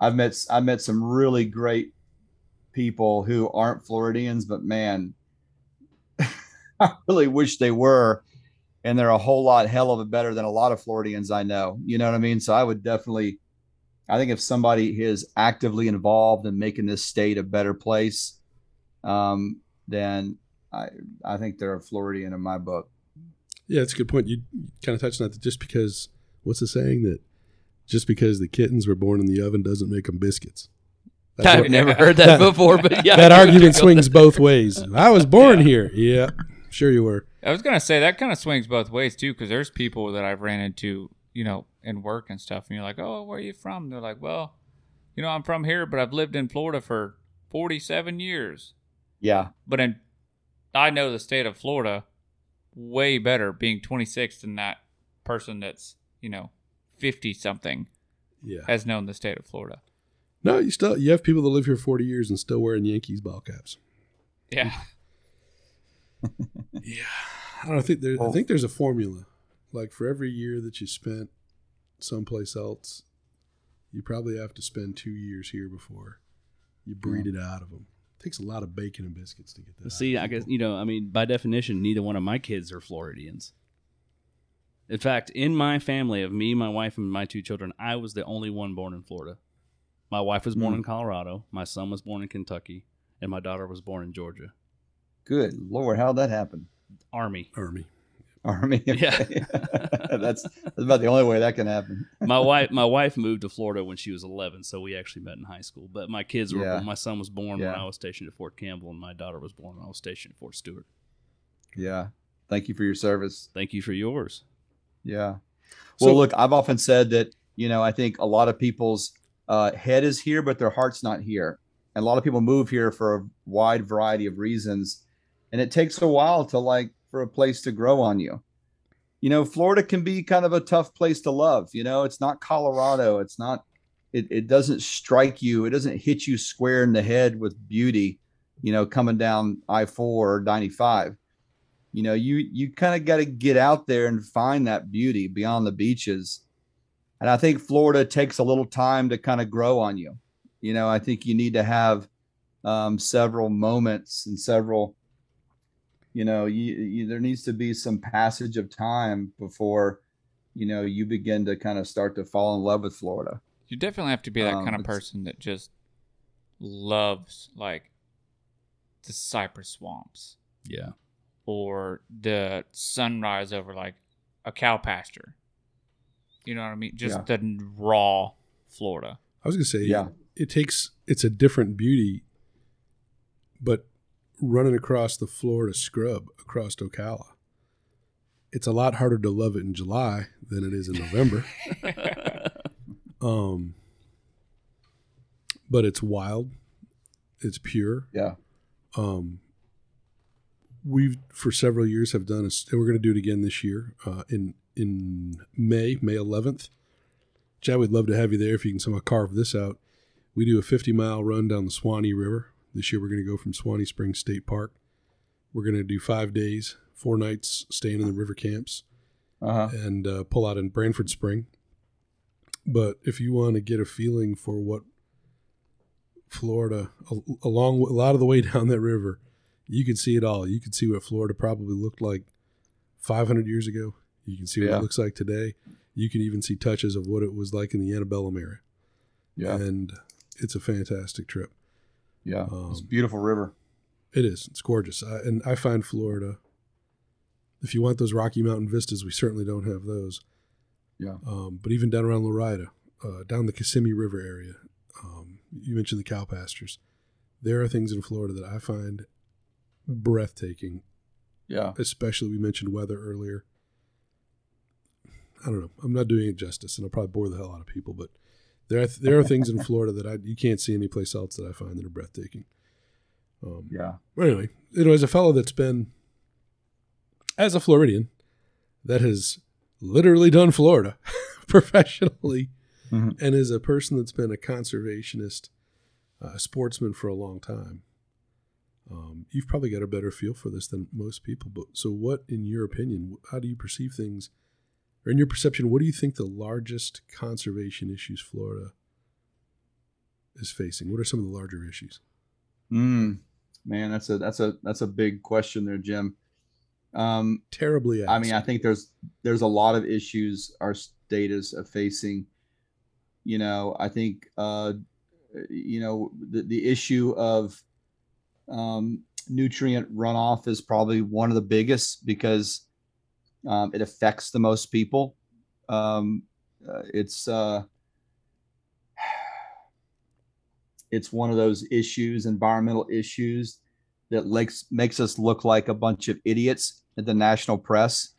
I've met I met some really great people who aren't Floridians, but man, *laughs* I really wish they were. And they're a whole lot hell of a better than a lot of Floridians I know. You know what I mean? So I would definitely, I think if somebody is actively involved in making this state a better place, um, then I I think they're a Floridian in my book. Yeah, it's a good point. You kind of touched on that. Just because, what's the saying that just because the kittens were born in the oven doesn't make them biscuits. That's I've what- never heard that before, but yeah, *laughs* that I get what argument swings both ways. I was born here. Yeah, sure you were. I was gonna say that kind of swings both ways too, because there's people that I've ran into, you know, in work and stuff, and you're like, "Oh, where are you from?" They're like, "Well, you know, I'm from here, but I've lived in Florida for 47 years." Yeah. But in, I know the state of Florida way better, being 26 than that person that's you know 50 something Yeah. has known the state of Florida. No, you still you have people that live here forty years and still wearing Yankees ball caps. Yeah, *laughs* Yeah, I don't think there. I think there's a formula. Like for every year that you spent someplace else, you probably have to spend two years here before you breed it out of them. It takes a lot of bacon and biscuits to get that. out See, of I guess you know. I mean, by definition, neither one of my kids are Floridians. In fact, in my family of me, my wife, and my two children, I was the only one born in Florida. My wife was born Hmm. in Colorado. My son was born in Kentucky, and my daughter was born in Georgia. Good Lord, how'd that happen? Army. Army. Army. Yeah. *laughs* that's that's about the only way that can happen. *laughs* my wife my wife moved to Florida when she was 11, so we actually met in high school. But my kids were Yeah. my son was born when I was stationed at Fort Campbell, and my daughter was born when I was stationed at Fort Stewart. Yeah. Thank you for your service. Thank you for yours. Yeah. So- Well, look, I've often said that, you know, I think a lot of people's uh, head is here, but their heart's not here. And a lot of people move here for a wide variety of reasons. And it takes a while to like for a place to grow on you. You know, Florida can be kind of a tough place to love. You know, it's not Colorado. It's not, it, it doesn't strike you. It doesn't hit you square in the head with beauty, you know, coming down I 4 or 95 you know you you kind of got to get out there and find that beauty beyond the beaches and i think florida takes a little time to kind of grow on you you know i think you need to have um, several moments and several you know you, you, there needs to be some passage of time before you know you begin to kind of start to fall in love with florida you definitely have to be that Um, kind of person that just loves like the cypress swamps. Yeah. or the sunrise over like a cow pasture. You know what I mean? Just the raw Florida. I was gonna say, Yeah. it takes it's a different beauty, but running across the Florida scrub across Ocala, it's a lot harder to love it in July than it is in November. *laughs* um, but it's wild, it's pure. yeah Um, we've for several years have done a, and we're going to do it again this year uh, in in May, May 11th. Chad, we'd love to have you there if you can somehow carve this out. We do a 50 mile run down the Suwannee River. This year we're going to go from Suwannee Springs State Park. We're going to do five days, four nights staying in the river camps uh-huh and uh, pull out in Branford Spring. But if you want to get a feeling for what Florida, a- along a lot of the way *laughs* down that river, you can see it all. You can see what Florida probably looked like 500 years ago. You can see what Yeah. it looks like today. You can even see touches of what it was like in the Antebellum era. yeah And it's a fantastic trip. Yeah Um, it's a beautiful river It is. It's gorgeous. I, and I find Florida, if you want those Rocky Mountain vistas, we certainly don't have those. Yeah. Um, but even down around Lorida, uh, down the Kissimmee River area, um, you mentioned the cow pastures. There are things in Florida that I find breathtaking, yeah especially we mentioned weather earlier. I don't know. I'm not doing it justice, and I'll probably bore the hell out of people, but there are, there are things in Florida that I you can't see anyplace else that I find that are breathtaking. Um, yeah anyway, you know, as a fellow that's been, as a Floridian, that has literally done Florida *laughs* professionally, Mhm. and is a person that's been a conservationist, uh, a sportsman for a long time, um, you've probably got a better feel for this than most people. But so, what, in your opinion, how do you perceive things, or in your perception, what do you think the largest conservation issues Florida is facing? What are some of the larger issues? Mm, man, that's a that's a that's a big question there, Jim. Um, Terribly, asked. I mean, I think there's there's a lot of issues our state is uh, facing. You know, I think uh, you know the the issue of um, nutrient runoff is probably one of the biggest because um, it affects the most people. Um, uh, it's uh, it's one of those issues, environmental issues, that makes makes us look like a bunch of idiots at the national press.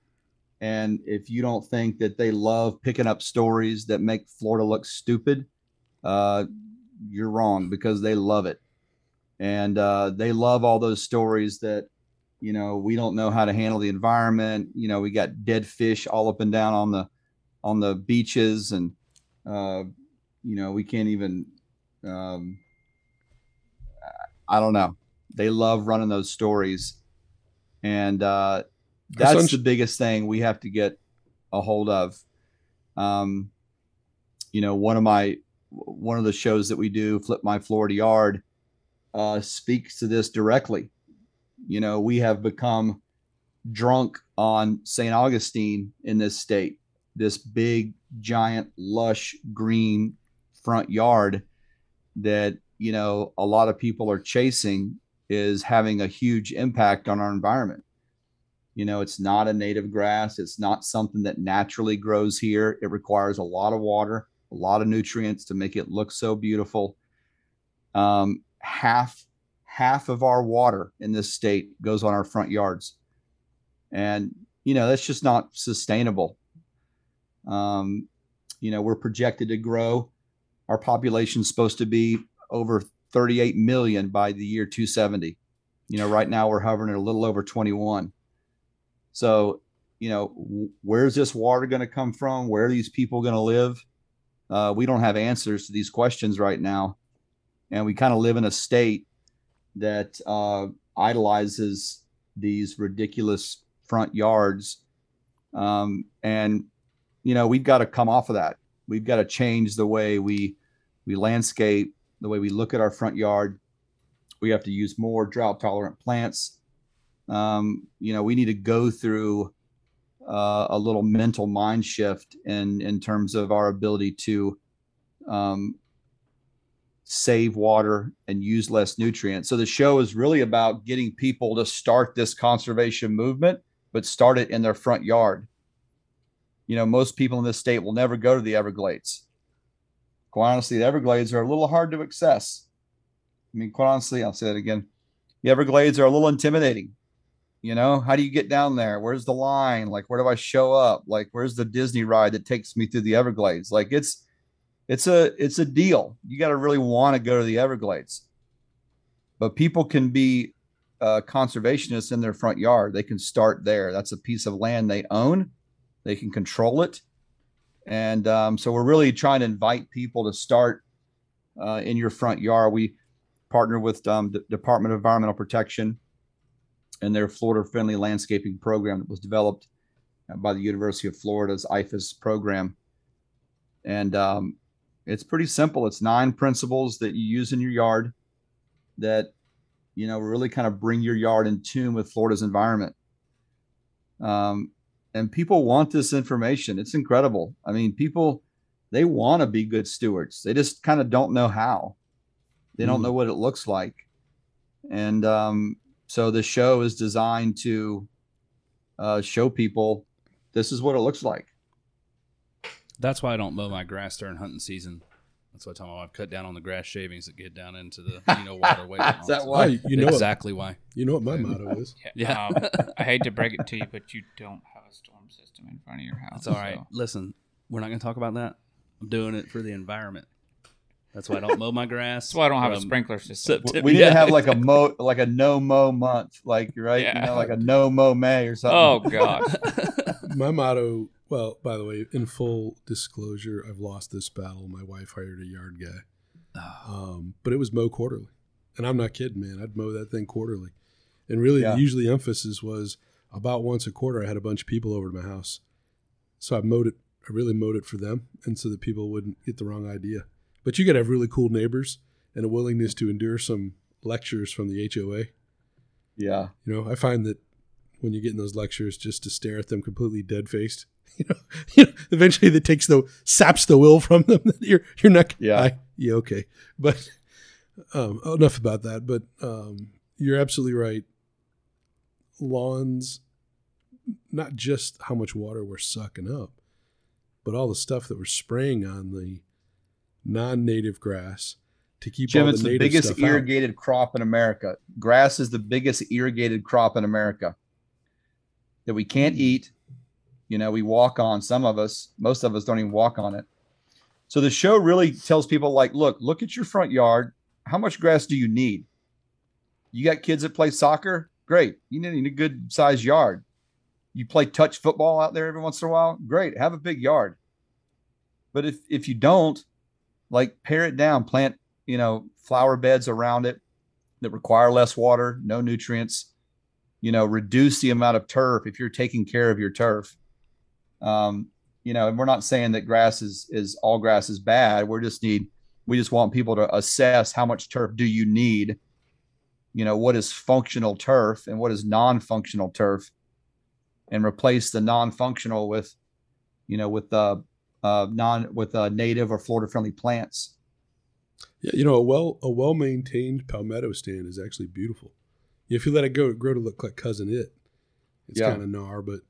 And if you don't think that they love picking up stories that make Florida look stupid, uh, you're wrong because they love it. And uh, they love all those stories that, you know, we don't know how to handle the environment. You know, we got dead fish all up and down on the on the beaches, and uh, you know, we can't even. Um, I don't know. They love running those stories, and uh, that's the biggest thing we have to get a hold of. Um, you know, one of my one of the shows that we do, Flip My Florida Yard, uh, speaks to this directly. You know, we have become drunk on St. Augustine in this state, this big, giant, lush green front yard that, you know, a lot of people are chasing is having a huge impact on our environment. You know, it's not a native grass, it's not something that naturally grows here. It requires a lot of water a lot of nutrients to make it look so beautiful. Um, half half of our water in this state goes on our front yards, and you know that's just not sustainable. Um, you know, we're projected to grow. Our population is supposed to be over 38 million by the year 270. You know, right now we're hovering at a little over 21. So, you know, where's this water going to come from? Where are these people going to live? Uh, we don't have answers to these questions right now, and we kind of live in a state that uh, idolizes these ridiculous front yards. Um, and you know we've got to come off of that. We've got to change the way we we landscape, the way we look at our front yard. We have to use more drought tolerant plants. Um, you know, we need to go through uh, a little mental mind shift in in terms of our ability to um, save water and use less nutrients. So the show is really about getting people to start this conservation movement, but start it in their front yard. You know, most people in this state will never go to the Everglades. Quite honestly, the Everglades are a little hard to access. I mean, quite honestly, I'll say that again. The Everglades are a little intimidating you know how do you get down there where's the line like where do i show up like where's the disney ride that takes me through the everglades like it's it's a it's a deal. You got to really want to go to the everglades. But people can be uh, conservationists in their front yard. They can start there. That's a piece of land they own. They can control it. And um, so we're really trying to invite people to start uh, in your front yard. We partner with um, the department of environmental protection and their Florida friendly landscaping program that was developed uh, by the University of Florida's IFAS program. And um, it's pretty simple. It's nine principles that you use in your yard that, you know, really kind of bring your yard in tune with Florida's environment. Um, and people want this information. It's incredible. I mean, people, they want to be good stewards. They just kind of don't know how. They don't mm. know what it looks like. And um, so the show is designed to uh, show people this is what it looks like. That's why I don't mow my grass during hunting season. That's why I tell my wife cut down on the grass shavings that get down into the you know waterway. *laughs* is that why? Oh, you know exactly what, why. You know what my motto is. *laughs* Yeah. Um, I hate to break it to you, but you don't have a storm system in front of your house. That's all right. So. Listen, we're not going to talk about that. I'm doing it for the environment. That's why I don't mow my grass. That's why I don't have a sprinkler system. September. We didn't have like a mo like a no mow month, like right, yeah. you know, like a no mow May or something. Oh god. *laughs* my motto. Well, by the way, in full disclosure, I've lost this battle. My wife hired a yard guy, um, but it was mow quarterly, and I'm not kidding, man. I'd mow that thing quarterly, and really, yeah. usually emphasis was about once a quarter. I had a bunch of people over to my house, so I mowed it. I really mowed it for them, and so that people wouldn't get the wrong idea. But you got to have really cool neighbors and a willingness to endure some lectures from the HOA. Yeah. You know, I find that when you get in those lectures, just to stare at them completely dead faced, *laughs* you know, you know, eventually that takes the saps the will from them. *laughs* you're you're not. Yeah. I, yeah. Okay. But um, enough about that. But um, you're absolutely right. Lawns, not just how much water we're sucking up, but all the stuff that we're spraying on the non native grass to keep Jim, all it's the, the biggest stuff out. irrigated crop in America. Grass is the biggest irrigated crop in America that we can't Hmm. eat. You know, we walk on. Some of us, most of us, don't even walk on it. So the show really tells people, like, look, look at your front yard. How much grass do you need? You got kids that play soccer? Great. You need a good sized yard. You play touch football out there every once in a while? Great. Have a big yard. But if if you don't, like pare it down, plant, you know, flower beds around it that require less water, no nutrients, you know, reduce the amount of turf if you're taking care of your turf. Um, you know, and we're not saying that grass is is all grass is bad. We're just need we just want people to assess how much turf do you need you know what is functional turf and what is non-functional turf and replace the non-functional with you know with uh, uh non with uh, native or florida friendly plants Yeah, you know, a well a well maintained palmetto stand is actually beautiful. If you let it go grow to look like Cousin Itt, it's Yeah. kind of gnar, but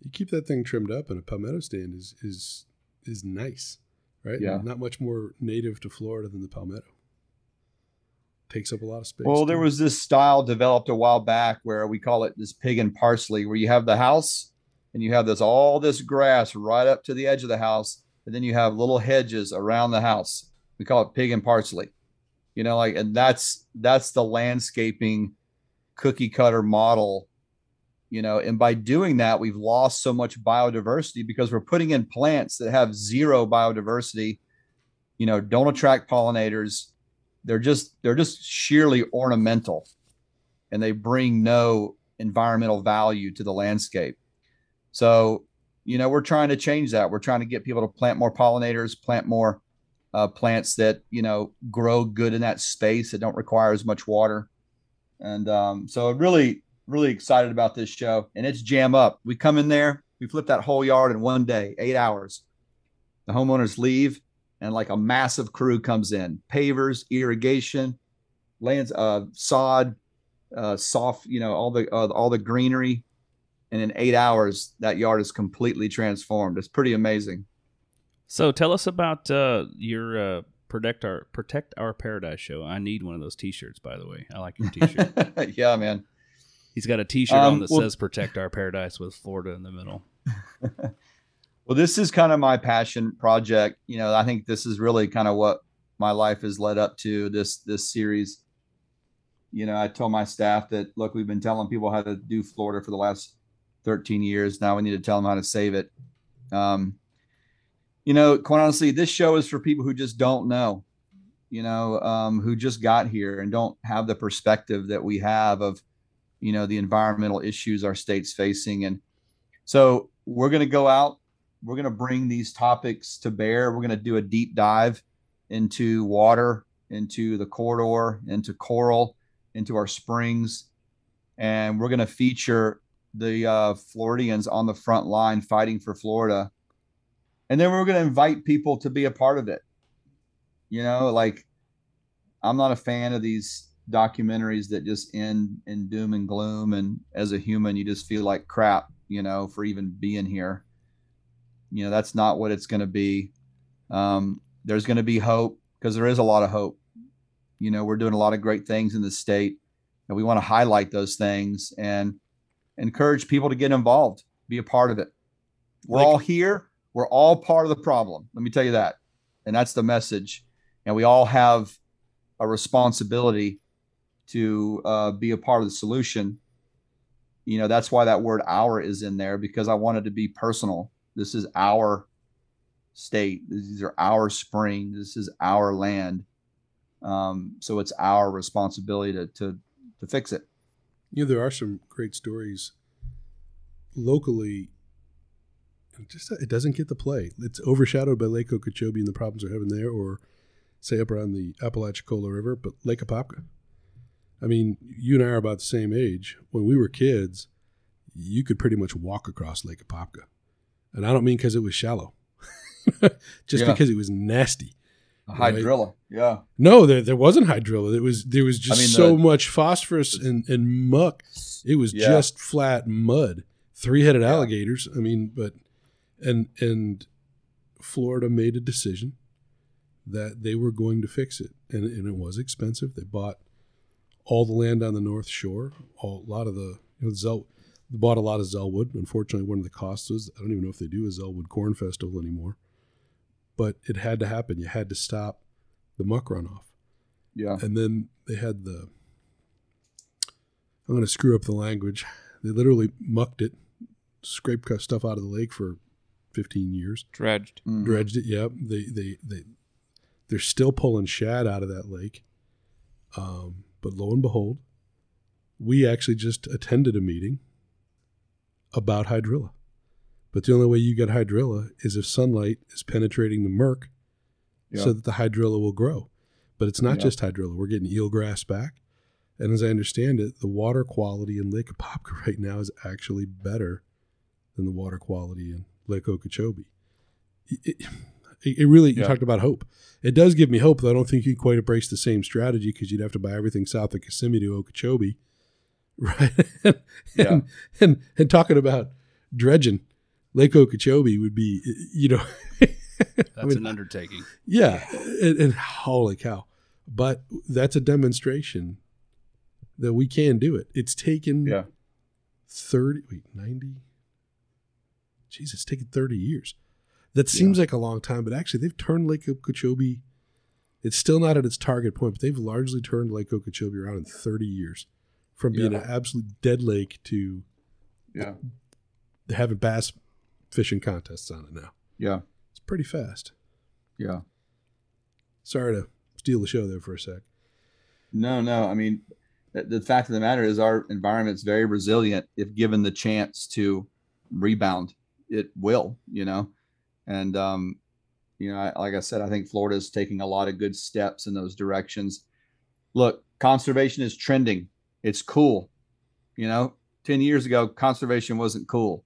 you keep that thing trimmed up, and a palmetto stand is is is nice, right? Yeah. Not much more native to Florida than the palmetto. Takes up a lot of space. well there was this style developed a while back where we call it this pig and parsley where you have the house and you have this all this grass right up to the edge of the house and then you have little hedges around the house we call it pig and parsley you know like and that's that's the landscaping cookie cutter model you know and by doing that we've lost so much biodiversity because we're putting in plants that have zero biodiversity. You know don't attract pollinators. They're just they're just sheerly ornamental and they bring no environmental value to the landscape. So you know we're trying to change that. We're trying to get people to plant more pollinators plant more uh, plants that you know grow good in that space that don't require as much water. And um, so it really really excited about this show and it's jam up. We come in there we flip that whole yard in one day eight hours. The homeowners leave and like a massive crew comes in. Pavers irrigation lands uh sod uh soft you know all the uh, all the greenery. And in eight hours that yard is completely transformed. It's pretty amazing. So tell us about uh, your uh, protect our protect our paradise show. I need one of those T-shirts, by the way. I like your T-shirt. *laughs* yeah man He's got a T-shirt on Um, that well- says "Protect Our Paradise" with Florida in the middle. *laughs* well this is kind of my passion project. You know i think this is really kind of what my life has led up to this this series. You know i told my staff that look we've been telling people how to do florida for the last 13 years. Now we need to tell them how to save it. Um, you know quite honestly this show is for people who just don't know you know um, who just got here and don't have the perspective that we have of you know the environmental issues our state's facing. And so we're going to go out we're going to bring these topics to bear. We're going to do a deep dive into water into the corridor into coral into our springs. And we're going to feature the uh, floridians on the front line fighting for florida. And then we're going to invite people to be a part of it. You know like i'm not a fan of these documentaries that just end in doom and gloom and as a human you just feel like crap you know for even being here. You know that's not what it's going to be. Um, there's going to be hope because there is a lot of hope. You know we're doing a lot of great things in the state and we want to highlight those things and encourage people to get involved be a part of it. We're Like- all here. We're all part of the problem let me tell you that. And that's the message. And we all have a responsibility to uh, be a part of the solution you know that's why that word our is in there because i wanted to be personal this is our state these are our springs this is our land um, so it's our responsibility to, to to fix it You know, there are some great stories locally. It just it doesn't get the play. It's overshadowed by Lake Okeechobee and the problems they're having there, or say up around the Apalachicola River, but Lake Apopka. I mean, you and I are about the same age. When we were kids, you could pretty much walk across Lake Apopka, and I don't mean because it was shallow, *laughs* just Yeah. because it was nasty. a Right. hydrilla yeah No, there there wasn't hydrilla. There was there was just mean, so the- much phosphorus and, and muck. It was Yeah. just flat mud. Three headed Yeah. alligators. I mean, but and and Florida made a decision that they were going to fix it, and, and it was expensive. They bought all the land on the North Shore, all, a lot of the you know, Zell, they bought a lot of Zellwood. Unfortunately, one of the costs was I don't even know if they do a Zellwood Corn Festival anymore, but it had to happen. You had to stop the muck runoff, Yeah. and then they had the. I'm going to screw up the language. They literally mucked it, scraped stuff out of the lake for 15 years Dredged. Mhm. dredged it. Yep. They they they they're still pulling shad out of that lake. Um, but lo and behold, we actually just attended a meeting about hydrilla. But the only way you get hydrilla is if sunlight is penetrating the murk Yeah. so that the hydrilla will grow. But it's not Yeah. just hydrilla. We're getting eelgrass back. And as I understand it, the water quality in Lake Apopka *laughs* right now is actually better than the water quality in Lake Okeechobee. It, it, it really, you talked about hope. It does give me hope, though I don't think you quite embrace the same strategy because you'd have to buy everything south of Kissimmee to Okeechobee. *laughs* Right. and, Yeah. and, and talking about dredging, Lake Okeechobee would be, you know, *laughs* That's mean, an undertaking. yeah, and, and holy cow! But that's a demonstration that we can do it. It's taken Yeah. thirty, wait, ninety. Jeez, it's taken thirty years. That seems like a long time, but actually, they've turned Lake Okeechobee. It's still not at its target point, but they've largely turned Lake Okeechobee around in thirty years, from being Yeah. an absolute dead lake to Yeah. having bass fishing contests on it now. Yeah. It's pretty fast. Yeah. Sorry to steal the show there for a sec. No, no. I mean, the, the fact of the matter is our environment's very resilient if given the chance to rebound. It will, you know. And um, you know, I, like I said, I think Florida is taking a lot of good steps in those directions. Look, conservation is trending. It's cool. You know, 10 years ago conservation wasn't cool.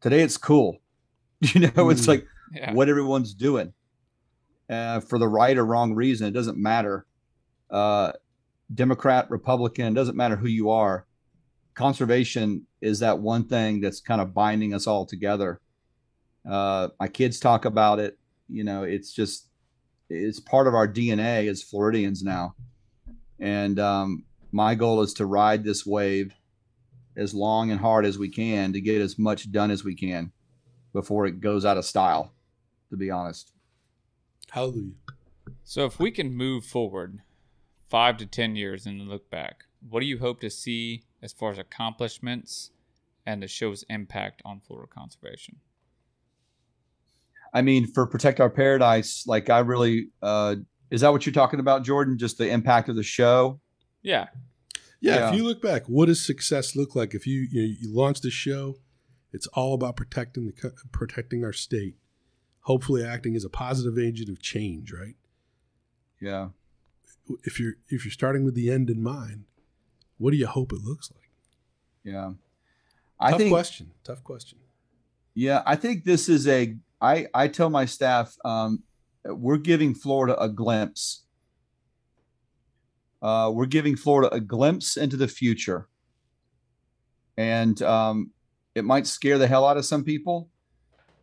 Today it's cool. *laughs* You know, it's Mm. like Yeah. what everyone's doing uh, for the right or wrong reason. It doesn't matter. Uh, Democrat, Republican, doesn't matter who you are. Conservation is that one thing that's kind of binding us all together. Uh, my kids talk about it. You know, it's just it's part of our DNA as Floridians now. And um, my goal is to ride this wave as long and hard as we can to get as much done as we can before it goes out of style. To be honest. Hallelujah. So if we can move forward five to ten years and look back, what do you hope to see as far as accomplishments and the show's impact on Florida conservation? I mean, for Protect Our Paradise, like I really uh is that what you're talking about, Jordan? Just the impact of the show? Yeah. Yeah, Yeah. if you look back, what does success look like? If you you, know, you launch the show, it's all about protecting the protecting our state, hopefully acting as a positive agent of change. Right? Yeah. If you're if you're starting with the end in mind, what do you hope it looks like? Yeah. I Tough think question. Tough question. yeah, I think this is a I I tell my staff um we're giving Florida a glimpse. Uh, we're giving Florida a glimpse into the future. And um, it might scare the hell out of some people,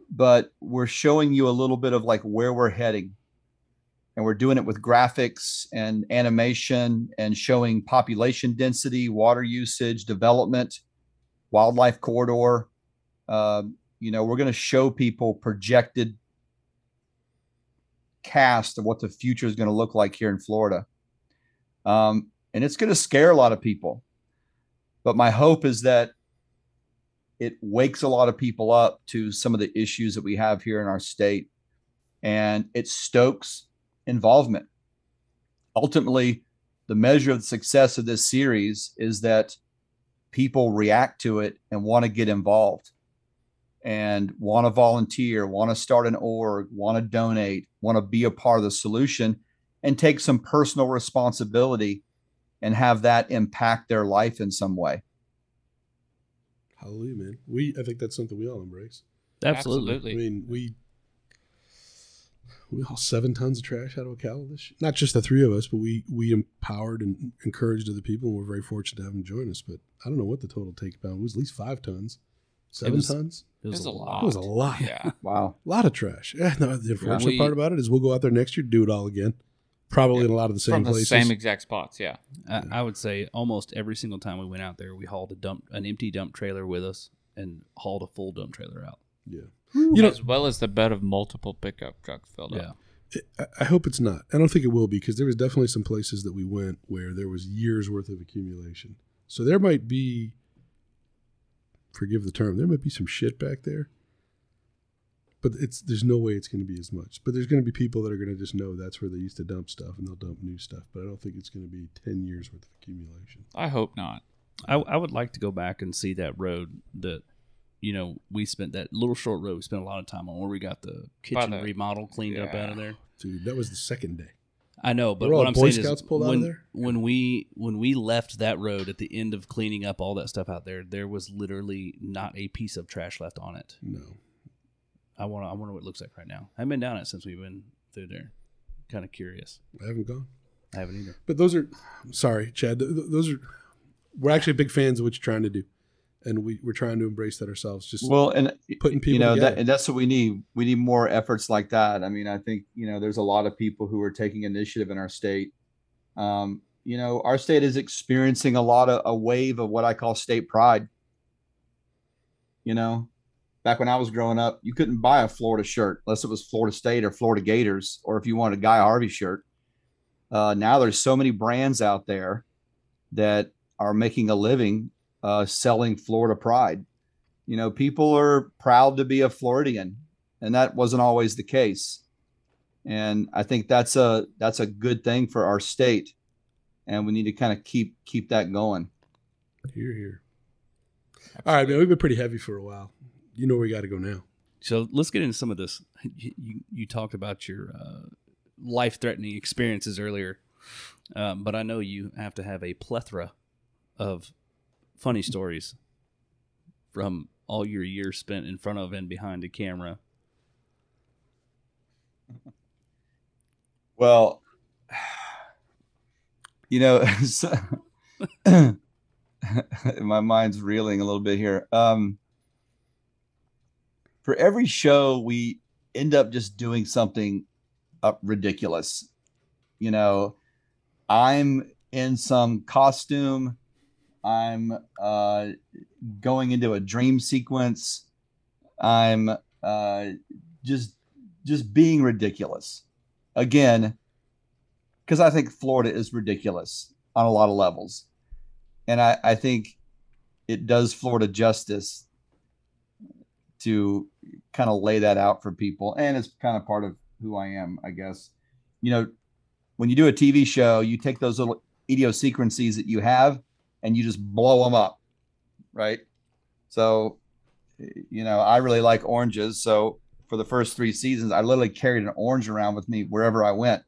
but we're showing you a little bit of like where we're heading. And we're doing it with graphics and animation and showing population density, water usage, development, wildlife corridor. Uh, you know, we're going to show people projected cast of what the future is going to look like here in Florida. Um, and it's going to scare a lot of people. But my hope is that it wakes a lot of people up to some of the issues that we have here in our state and it stokes involvement. Ultimately, the measure of the success of this series is that people react to it and want to get involved and want to volunteer, want to start an org, want to donate, want to be a part of the solution and take some personal responsibility and have that impact their life in some way. Hallelujah, man. We I think that's something we all embrace. Absolutely. I mean, we we haul seven tons of trash out of Ocala this year. Not just the three of us, but we we empowered and encouraged other people, and we're very fortunate to have them join us. But I don't know what the total take about. It was at least five tons. Seven was- tons. It was, It's a a lot. It was a lot. Yeah. *laughs* Wow. A lot of trash. Yeah, no, the unfortunate We- part about it is we'll go out there next year, do it all again. Probably in a lot of the same From the places. same exact spots. Yeah. I, I would say almost every single time we went out there, we hauled a dump, an empty dump trailer with us, and hauled a full dump trailer out. yeah. You know, as well as the bed of multiple pickup trucks filled Yeah, up. I, I hope it's not. I don't think it will be because there was definitely some places that we went where there was years worth of accumulation. So there might be, forgive the term, there might be some shit back there. But it's there's no way it's going to be as much. But there's going to be people that are going to just know that's where they used to dump stuff and they'll dump new stuff. But I don't think it's going to be ten years worth of accumulation. I hope not. I, I would like to go back and see that road that, you know, we spent that little short road. We spent a lot of time on where we got the kitchen the- remodel cleaned up out of there. Dude, that was the second day. I know, but Were what I'm Boy saying Scouts is pulled out of when, there? when we when we left that road at the end of cleaning up all that stuff out there, there was literally not a piece of trash left on it. No. I want to. I wonder what it looks like right now. I haven't been down it since we've been through there. Kind of curious. I haven't gone. I haven't either. But those are, sorry, Chad. th- th- Those are, we're actually big fans of what you're trying to do, and we we're trying to embrace that ourselves. Just Well, and putting people you know together. that, and that's what we need. We need more efforts like that. I mean, I think you know there's a lot of people who are taking initiative in our state. Um, you know, our state is experiencing a lot of a wave of what I call state pride. You know, back when I was growing up, you couldn't buy a Florida shirt unless it was Florida State or Florida Gators, or if you wanted a Guy Harvey shirt. Uh, now there's so many brands out there that are making a living uh, selling Florida pride. You know, people are proud to be a Floridian, and that wasn't always the case. And I think that's a that's a good thing for our state, and we need to kind of keep keep that going. here, here. All right, man. We've been pretty heavy for a while. You know where we got to go now. So let's get into some of this. You you, you talked about your uh, life threatening experiences earlier, um, but I know you have to have a plethora of funny stories from all your years spent in front of and behind the camera. Well, you know, *laughs* *laughs* my mind's reeling a little bit here. Um, for every show, we end up just doing something uh, ridiculous. You know, I'm in some costume. I'm uh, going into a dream sequence. I'm uh, just just being ridiculous again because I think Florida is ridiculous on a lot of levels, and I, I think it does Florida justice to kind of lay that out for people, and it's kind of part of who I am, I guess. You know, when you do a TV show, you take those little idiosyncrasies that you have and you just blow them up, right? So, you know, I really like oranges, so for the first three seasons, I literally carried an orange around with me wherever I went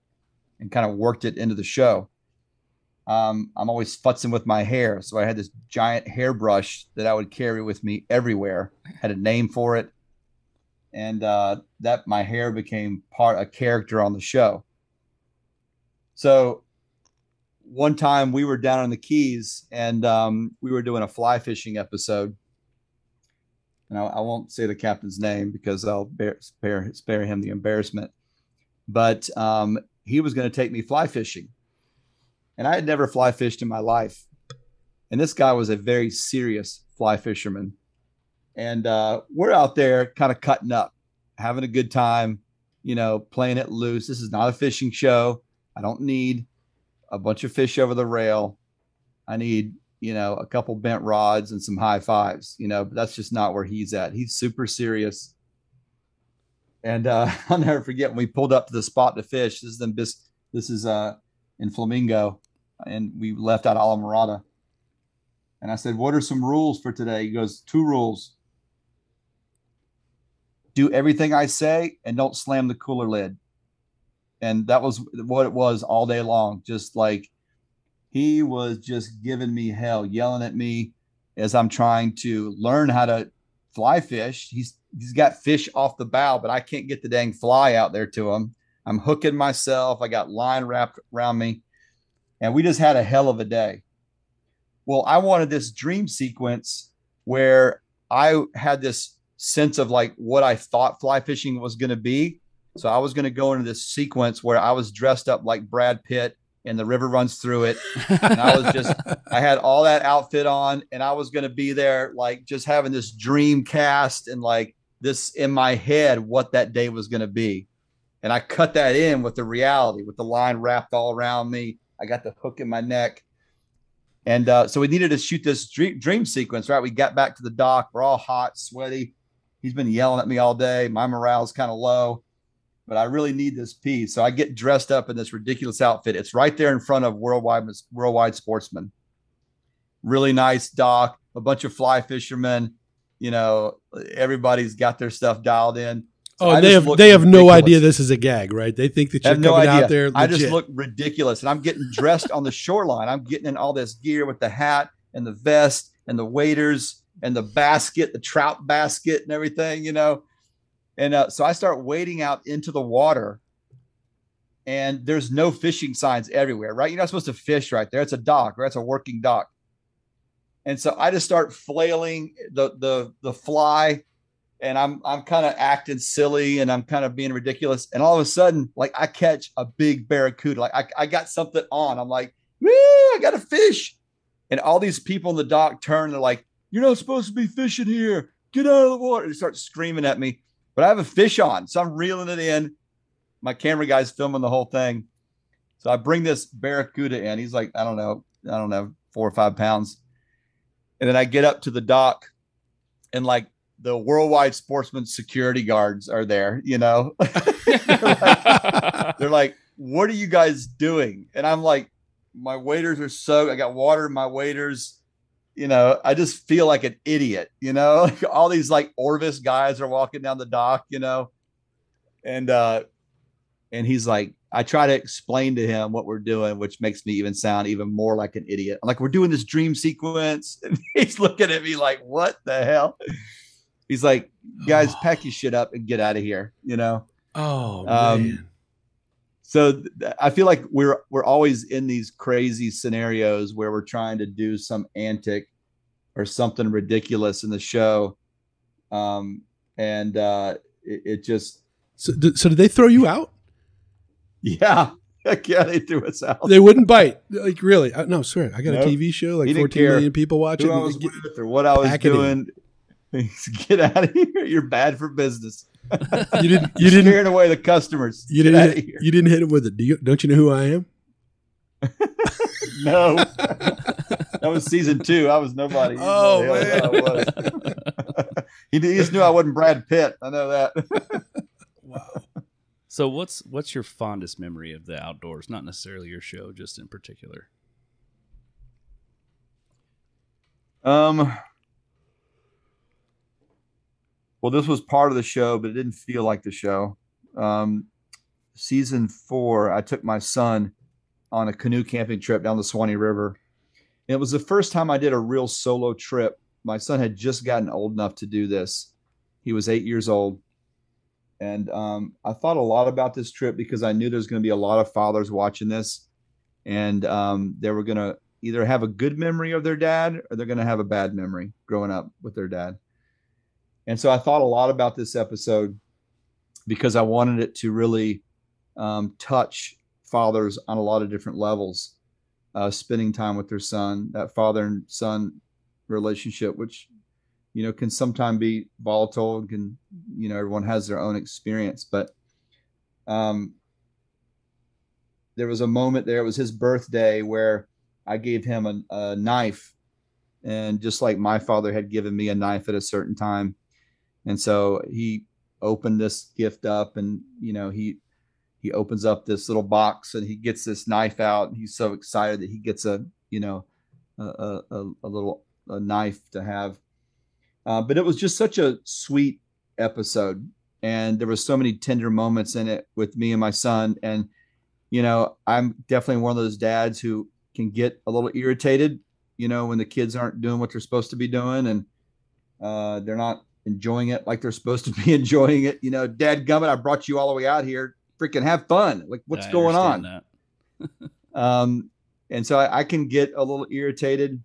and kind of worked it into the show. Um, I'm always futzing with my hair. So I had this giant hairbrush that I would carry with me everywhere, had a name for it. And uh, that my hair became part a character on the show. So one time we were down in the Keys and um, we were doing a fly fishing episode and I, I won't say the captain's name because I'll bear, spare spare him the embarrassment. But um, he was going to take me fly fishing, and I had never fly fished in my life. And this guy was a very serious fly fisherman, and uh, we're out there kind of cutting up, having a good time, you know, playing it loose. This is not a fishing show. I don't need a bunch of fish over the rail. I need you know, a couple bent rods and some high fives, you know, but that's just not where he's at. He's super serious. And uh, *laughs* I'll never forget when we pulled up to the spot to fish. This is in this this is uh in Flamingo, and we left out Islamorada. And I said, "What are some rules for today?" He goes, two rules. Do everything I say and don't slam the cooler lid." And that was what it was all day long, just like he was just giving me hell, yelling at me as I'm trying to learn how to fly fish. He's he's got fish off the bow, but I can't get the dang fly out there to him. I'm hooking myself. I got line wrapped around me, and we just had a hell of a day. Well, I wanted this dream sequence where I had this sense of like what I thought fly fishing was going to be. So I was going to go into this sequence where I was dressed up like Brad Pitt and the river runs through it. And I was just, I had all that outfit on and I was going to be there, like just having this dream cast and like this in my head, what that day was going to be. And I cut that in with the reality, with the line wrapped all around me. I got the hook in my neck. And uh, so we needed to shoot this dream, dream sequence, right? We got back to the dock. We're all hot, sweaty. He's been yelling at me all day. My morale's kind of low but I really need this piece. So I get dressed up in this ridiculous outfit. It's right there in front of Worldwide Worldwide Sportsman. Really nice dock, a bunch of fly fishermen. You know, everybody's got their stuff dialed in. So oh, they have they have ridiculous. no idea this is a gag, right? They think that you're coming no out there. Legit. I just look ridiculous, and I'm getting dressed on the shoreline. I'm getting in all this gear with the hat and the vest and the waders and the basket, the trout basket, and everything. You know, and uh, so I start wading out into the water, and there's no fishing signs everywhere, right? You're not supposed to fish right there. It's a dock, right? It's a working dock. And so I just start flailing the the the fly, and I'm I'm kind of acting silly and I'm kind of being ridiculous. And all of a sudden, like I catch a big barracuda. Like I, I got something on. I'm like, Woo, I got a fish. And all these people in the dock turn, they're like, You're not supposed to be fishing here. Get out of the water. They start screaming at me but I have a fish on, so I'm reeling it in. My camera guy's filming the whole thing. So I bring this barracuda in. He's like, I don't know, I don't know, four or five pounds. And then I get up to the dock and like the worldwide sportsman security guards are there, you know. they're, *laughs* like, they're like, what are you guys doing? And I'm like, my waders are soaked. I got water in my waders you know, I just feel like an idiot, you know, *laughs* all these like Orvis guys are walking down the dock, you know, and, uh, and he's like, I try to explain to him what we're doing, which makes me even sound even more like an idiot. I'm like, we're doing this dream sequence. *laughs* And he's looking at me like, what the hell? He's like, guys, *sighs* pack your shit up and get out of here, you know? Oh, um, man so th- I feel like we're we're always in these crazy scenarios where we're trying to do some antic or something ridiculous in the show, um, and uh, it, it just. So, th- so did they throw you out? *laughs* Yeah, *laughs* yeah, they threw us out. They wouldn't bite. Like really? I, no, swear. I got a TV show, like 14 million people watching. Who I was with or what I was doing. *laughs* Get out of here! You're bad for business *laughs* you didn't. You didn't scaring away the customers. You didn't. Hit, you didn't hit him with it. Do you, don't you know who I am? *laughs* no, that was season two. I was nobody. Oh man, was. he, he just knew I wasn't Brad Pitt. I know that. wow. So what's what's your fondest memory of the outdoors? Not necessarily your show, just in particular. Um, well, this was part of the show, but it didn't feel like the show. Um, season four, I took my son on a canoe camping trip down the Suwannee River. And it was the first time I did a real solo trip. My son had just gotten old enough to do this. He was eight years old. And um, I thought a lot about this trip because I knew there's going to be a lot of fathers watching this. And um, they were going to either have a good memory of their dad or they're going to have a bad memory growing up with their dad. And so I thought a lot about this episode because I wanted it to really um, touch fathers on a lot of different levels, uh, spending time with their son, that father and son relationship, which you know can sometimes be volatile and can you know everyone has their own experience, but um, there was a moment there. It was his birthday where I gave him a, a knife, and just like my father had given me a knife at a certain time and so he opened this gift up and, you know, he, he opens up this little box and he gets this knife out. And he's so excited that he gets a, you know, a, a, a little a knife to have. Uh, but it was just such a sweet episode. And there was so many tender moments in it with me and my son. And you know i'm definitely one of those dads who can get a little irritated you know when the kids aren't doing what they're supposed to be doing. And uh, they're not enjoying it like they're supposed to be *laughs* enjoying it. You know, dad gummit, I brought you all the way out here. Freaking have fun. Like what's going on? *laughs* um, and so I, I, can get a little irritated.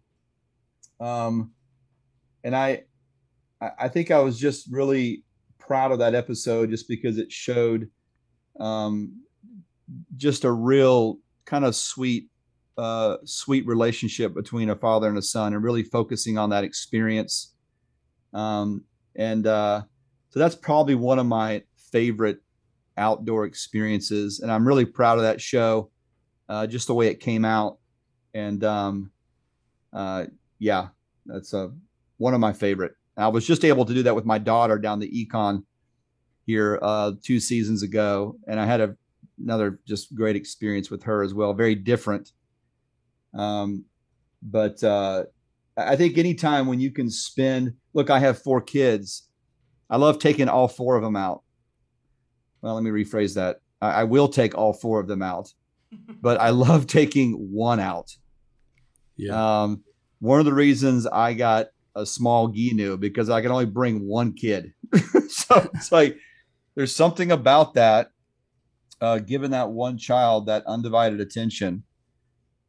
Um, and I, I, I think I was just really proud of that episode just because it showed um, just a real kind of sweet uh, sweet relationship between a father and a son and really focusing on that experience um, and uh, so that's probably one of my favorite outdoor experiences. And i'm really proud of that show uh, just the way it came out. And um, uh, yeah that's a, one of my favorite. I was just able to do that with my daughter down the Econ here uh, two seasons ago, and I had a, another just great experience with her as well. Very different, um, but uh, I think anytime when you can spend, look, I have four kids. I love taking all four of them out. Well, let me rephrase that. I, I will take all four of them out, *laughs* but I love taking one out. Yeah. Um, one of the reasons I got a small Gheenoe because I can only bring one kid. *laughs* so it's like there's something about that, uh, given that one child that undivided attention,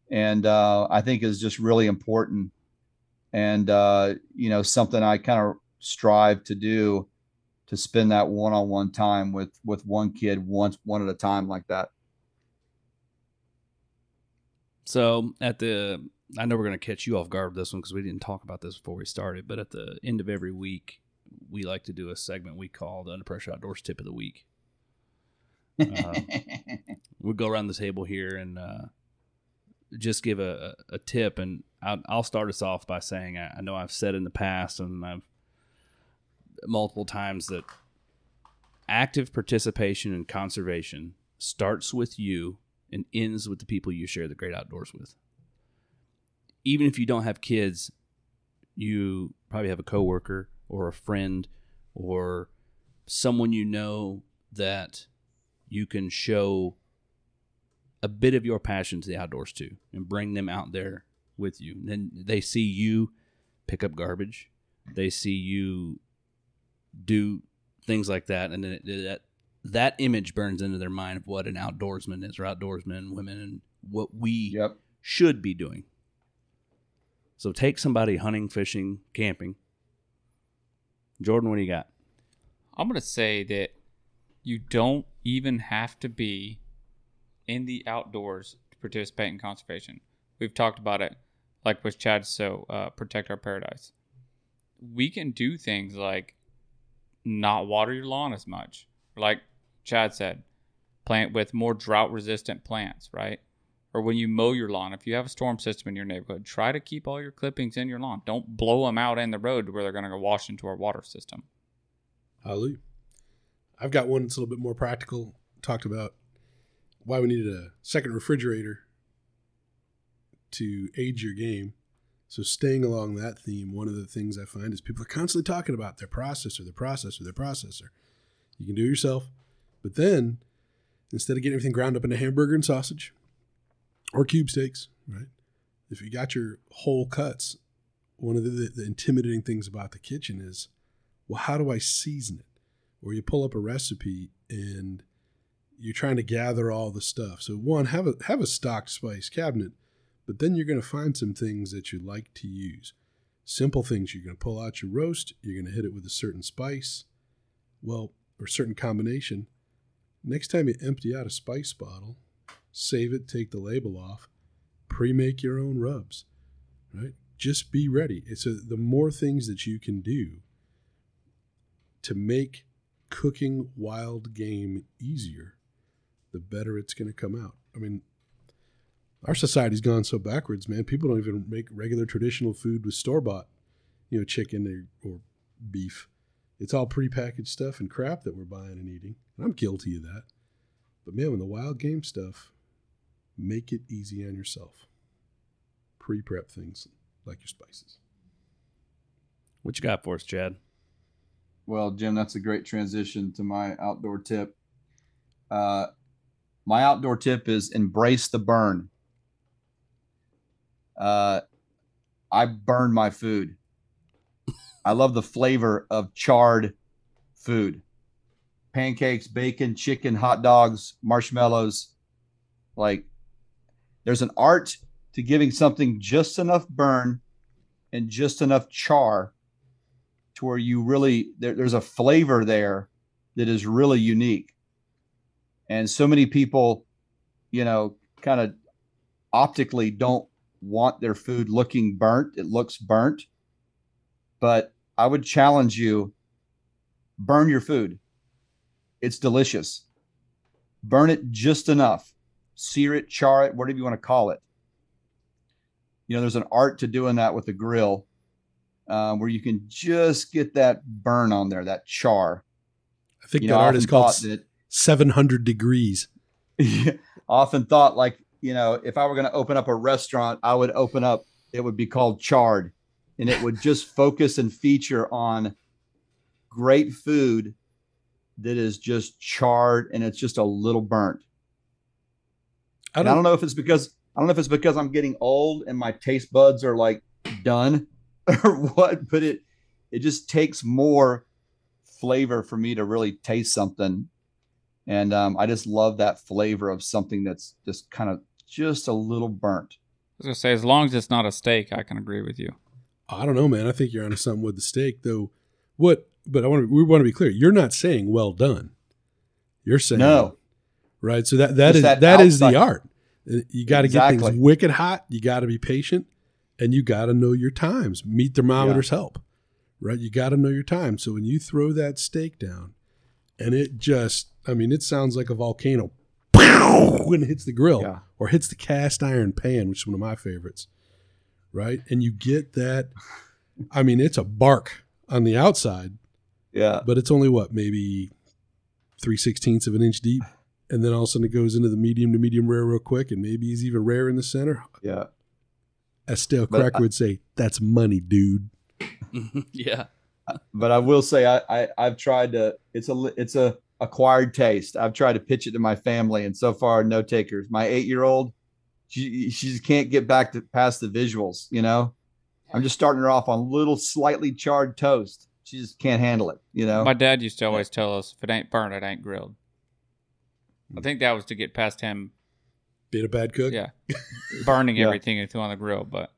and uh, I think is just really important, and uh, you know something I kind of strive to do to spend that one-on-one time with with one kid once one at a time like that. So at the I know we're going to catch you off guard with this one because we didn't talk about this before we started. But at the end of every week, we like to do a segment we call the Under Pressure Outdoors Tip of the Week. *laughs* Uh, we go around the table here and uh, just give a, a tip. And I'll, I'll, start us off by saying I, I know I've said in the past and I've multiple times that active participation in conservation starts with you and ends with the people you share the great outdoors with even if you don't have kids, you probably have a coworker or a friend or someone you know that you can show a bit of your passion to the outdoors too and bring them out there with you. And then they see you pick up garbage. They see you do things like that and then it, that that image burns into their mind of what an outdoorsman is or outdoorsmen, women and what we yep. should be doing. So take somebody hunting, fishing, camping. Jordan, what do you got? I'm going to say that you don't even have to be in the outdoors to participate in conservation. We've talked about it, like with Chad, so uh, protect our paradise. We can do things like not water your lawn as much, like Chad said, plant with more drought resistant plants, right? or when you mow your lawn, if you have a storm system in your neighborhood, try to keep all your clippings in your lawn. Don't blow them out in the road where they're going to go wash into our water system. Hallelujah. I've got one that's a little bit more practical. Talked about why we needed a second refrigerator to age your game. So, staying along that theme, one of the things I find is people are constantly talking about their processor, their processor, their processor. You can do it yourself, but then instead of getting everything ground up into hamburger and sausage, or cube steaks, right? If you got your whole cuts, one of the, the, the, intimidating things about the kitchen is, well, how do I season it? Or you pull up a recipe and you're trying to gather all the stuff. So one, have a have a stocked spice cabinet, but then you're going to find some things that you like to use. Simple things. You're going to pull out your roast. You're going to hit it with a certain spice, well, or certain combination. Next time you empty out a spice bottle, save it, take the label off, pre make your own rubs, right? Just be ready. It's a, the more things that you can do to make cooking wild game easier, the better it's going to come out. I mean, our society's gone so backwards, man. People don't even make regular traditional food with store bought, you know, chicken or, or beef. It's all prepackaged stuff and crap that we're buying and eating. And I'm guilty of that. But man, when the wild game stuff Make it easy on yourself. Pre prep things like your spices. What you got for us, Chad? Well, Jim, that's a great transition to my outdoor tip. Uh, my outdoor tip is embrace the burn. Uh, I burn my food. I love the flavor of charred food pancakes, bacon, chicken, hot dogs, marshmallows. Like there's an art to giving something just enough burn and just enough char to where you really there, there's a flavor there that is really unique. And so many people, you know, kind of optically don't want their food looking burnt. It looks burnt. But I would challenge you burn your food. It's delicious. Burn it just enough. Sear it, char it, whatever you want to call it. You know, there's an art to doing that with a grill um, where you can just get that burn on there, that char. I think You that know, art is called that 700 degrees. *laughs* often thought like you know if i were going to open up a restaurant i would open up it would be called charred and it would just *laughs* focus and feature on great food that is just charred and it's just a little burnt. I don't, I don't know if it's because i don't know if it's because i'm getting old and my taste buds are like done *laughs* or what but it it just takes more flavor for me to really taste something and um, i just love that flavor of something that's just kind of just a little burnt I was gonna say, as long as it's not a steak, I can agree with you. I don't know, man. I think you're onto something with the steak, though. What? But I want to. We want to be clear. You're not saying well done. You're saying no right. So that that Just is that that is the art. Uh, You got to get Exactly. things wicked hot. You got to be patient, and you got to know your times. Meat thermometers help, right? You got to know your time. So when you throw that steak down, and it just, I mean, it sounds like a volcano when it hits the grill Yeah. or hits the cast iron pan, which is one of my favorites, right? And you get that. I mean, it's a bark on the outside, yeah but it's only what maybe three sixteenths of an inch deep, and then all of a sudden it goes into the medium to medium rare real quick, and maybe he's even rare in the center. yeah As Stale But Cracker would say, "That's money, dude." *laughs* yeah. But i will say I, I i've tried to it's a it's a acquired taste i've tried to pitch it to my family and so far no takers my eight year old she she just can't get back to past the visuals you know i'm just starting her off on little slightly charred toast she just can't handle it you know My dad used to always tell us, if it ain't burnt, it ain't grilled. I think that was to get past him, Being a bad cook. yeah, burning *laughs* Yeah. everything into on the grill. But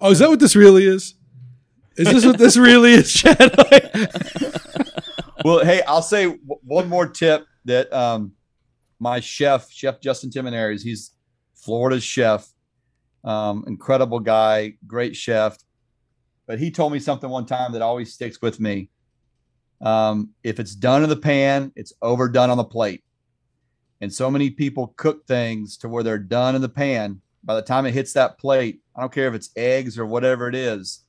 Oh, is that what this really is? Is this what this really is, Chad? *laughs* well hey i'll say w- one more tip that um my chef chef justin Timineri's he's florida's chef um incredible guy great chef but he told me something one time that always sticks with me. Um if it's done in the pan it's overdone on the plate. And so many people cook things to where they're done in the pan. By the time it hits that plate i don't care if it's eggs or whatever it is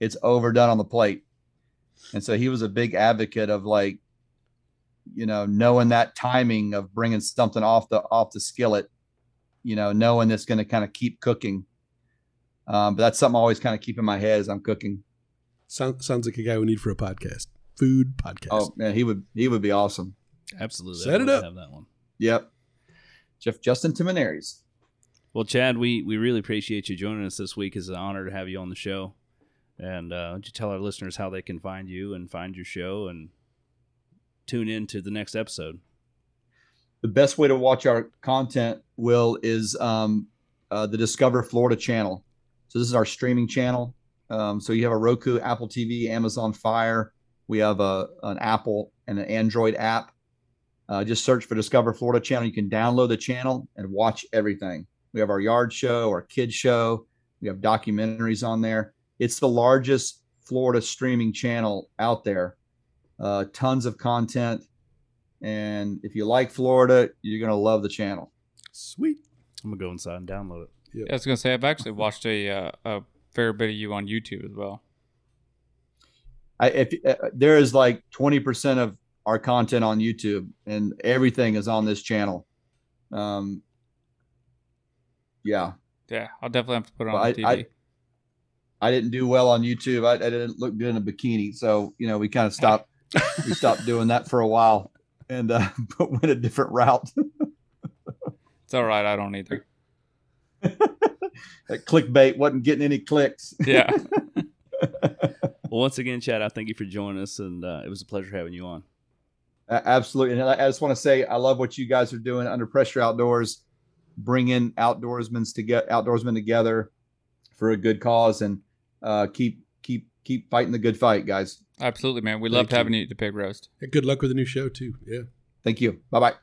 it's overdone on the plate and so he was a big advocate of like, you know, knowing that timing of bringing something off the off the skillet, you know, knowing it's going to kind of keep cooking. Um, but that's something I always kind of keep in my head as I'm cooking. Sound, sounds like a guy we need for a podcast. Food podcast. Oh man, he would he would be awesome. Absolutely. Set I'd it up. Have that one. Yep. Jeff Justin Timineri's. Well, Chad, we, we really appreciate you joining us this week. It's an honor to have you on the show. And uh, would you tell our listeners how they can find you and find your show and tune in to the next episode? The best way to watch our content, Will, is um, uh, the Discover Florida channel. So this is our streaming channel. Um, so you have a Roku, Apple TV, Amazon Fire. We have a an Apple and an Android app. Uh, just search for Discover Florida channel. You can download the channel and watch everything. We have our yard show, our kids show. We have documentaries on there. It's the largest Florida streaming channel out there. Uh, tons of content. And if you like Florida, you're going to love the channel. Sweet. I'm going to go inside and download it. Yeah, I was gonna say I've actually watched a uh, a fair bit of you on YouTube as well. I, if uh, there is like 20% of our content on YouTube and everything is on this channel. Um, yeah, Yeah, I'll definitely have to put it on Well, I- TV. I- I didn't do well on YouTube. I, I didn't look good in a bikini. So, you know, we kind of stopped, we stopped *laughs* doing that for a while and uh, *laughs* but went a different route. it's all right. I don't either. *laughs* that clickbait wasn't getting any clicks. Yeah. Well, once again, Chad, I thank you for joining us, and uh, it was a pleasure having you on. A- Absolutely. And I I just want to say, I love what you guys are doing under pressure outdoors, bringing outdoorsmen together, outdoorsmen together for a good cause and uh, keep, keep, keep fighting the good fight, guys. Absolutely, man. We Thank loved you. having you at the pig roast. And good luck with the new show too. Yeah. Thank you. Bye bye.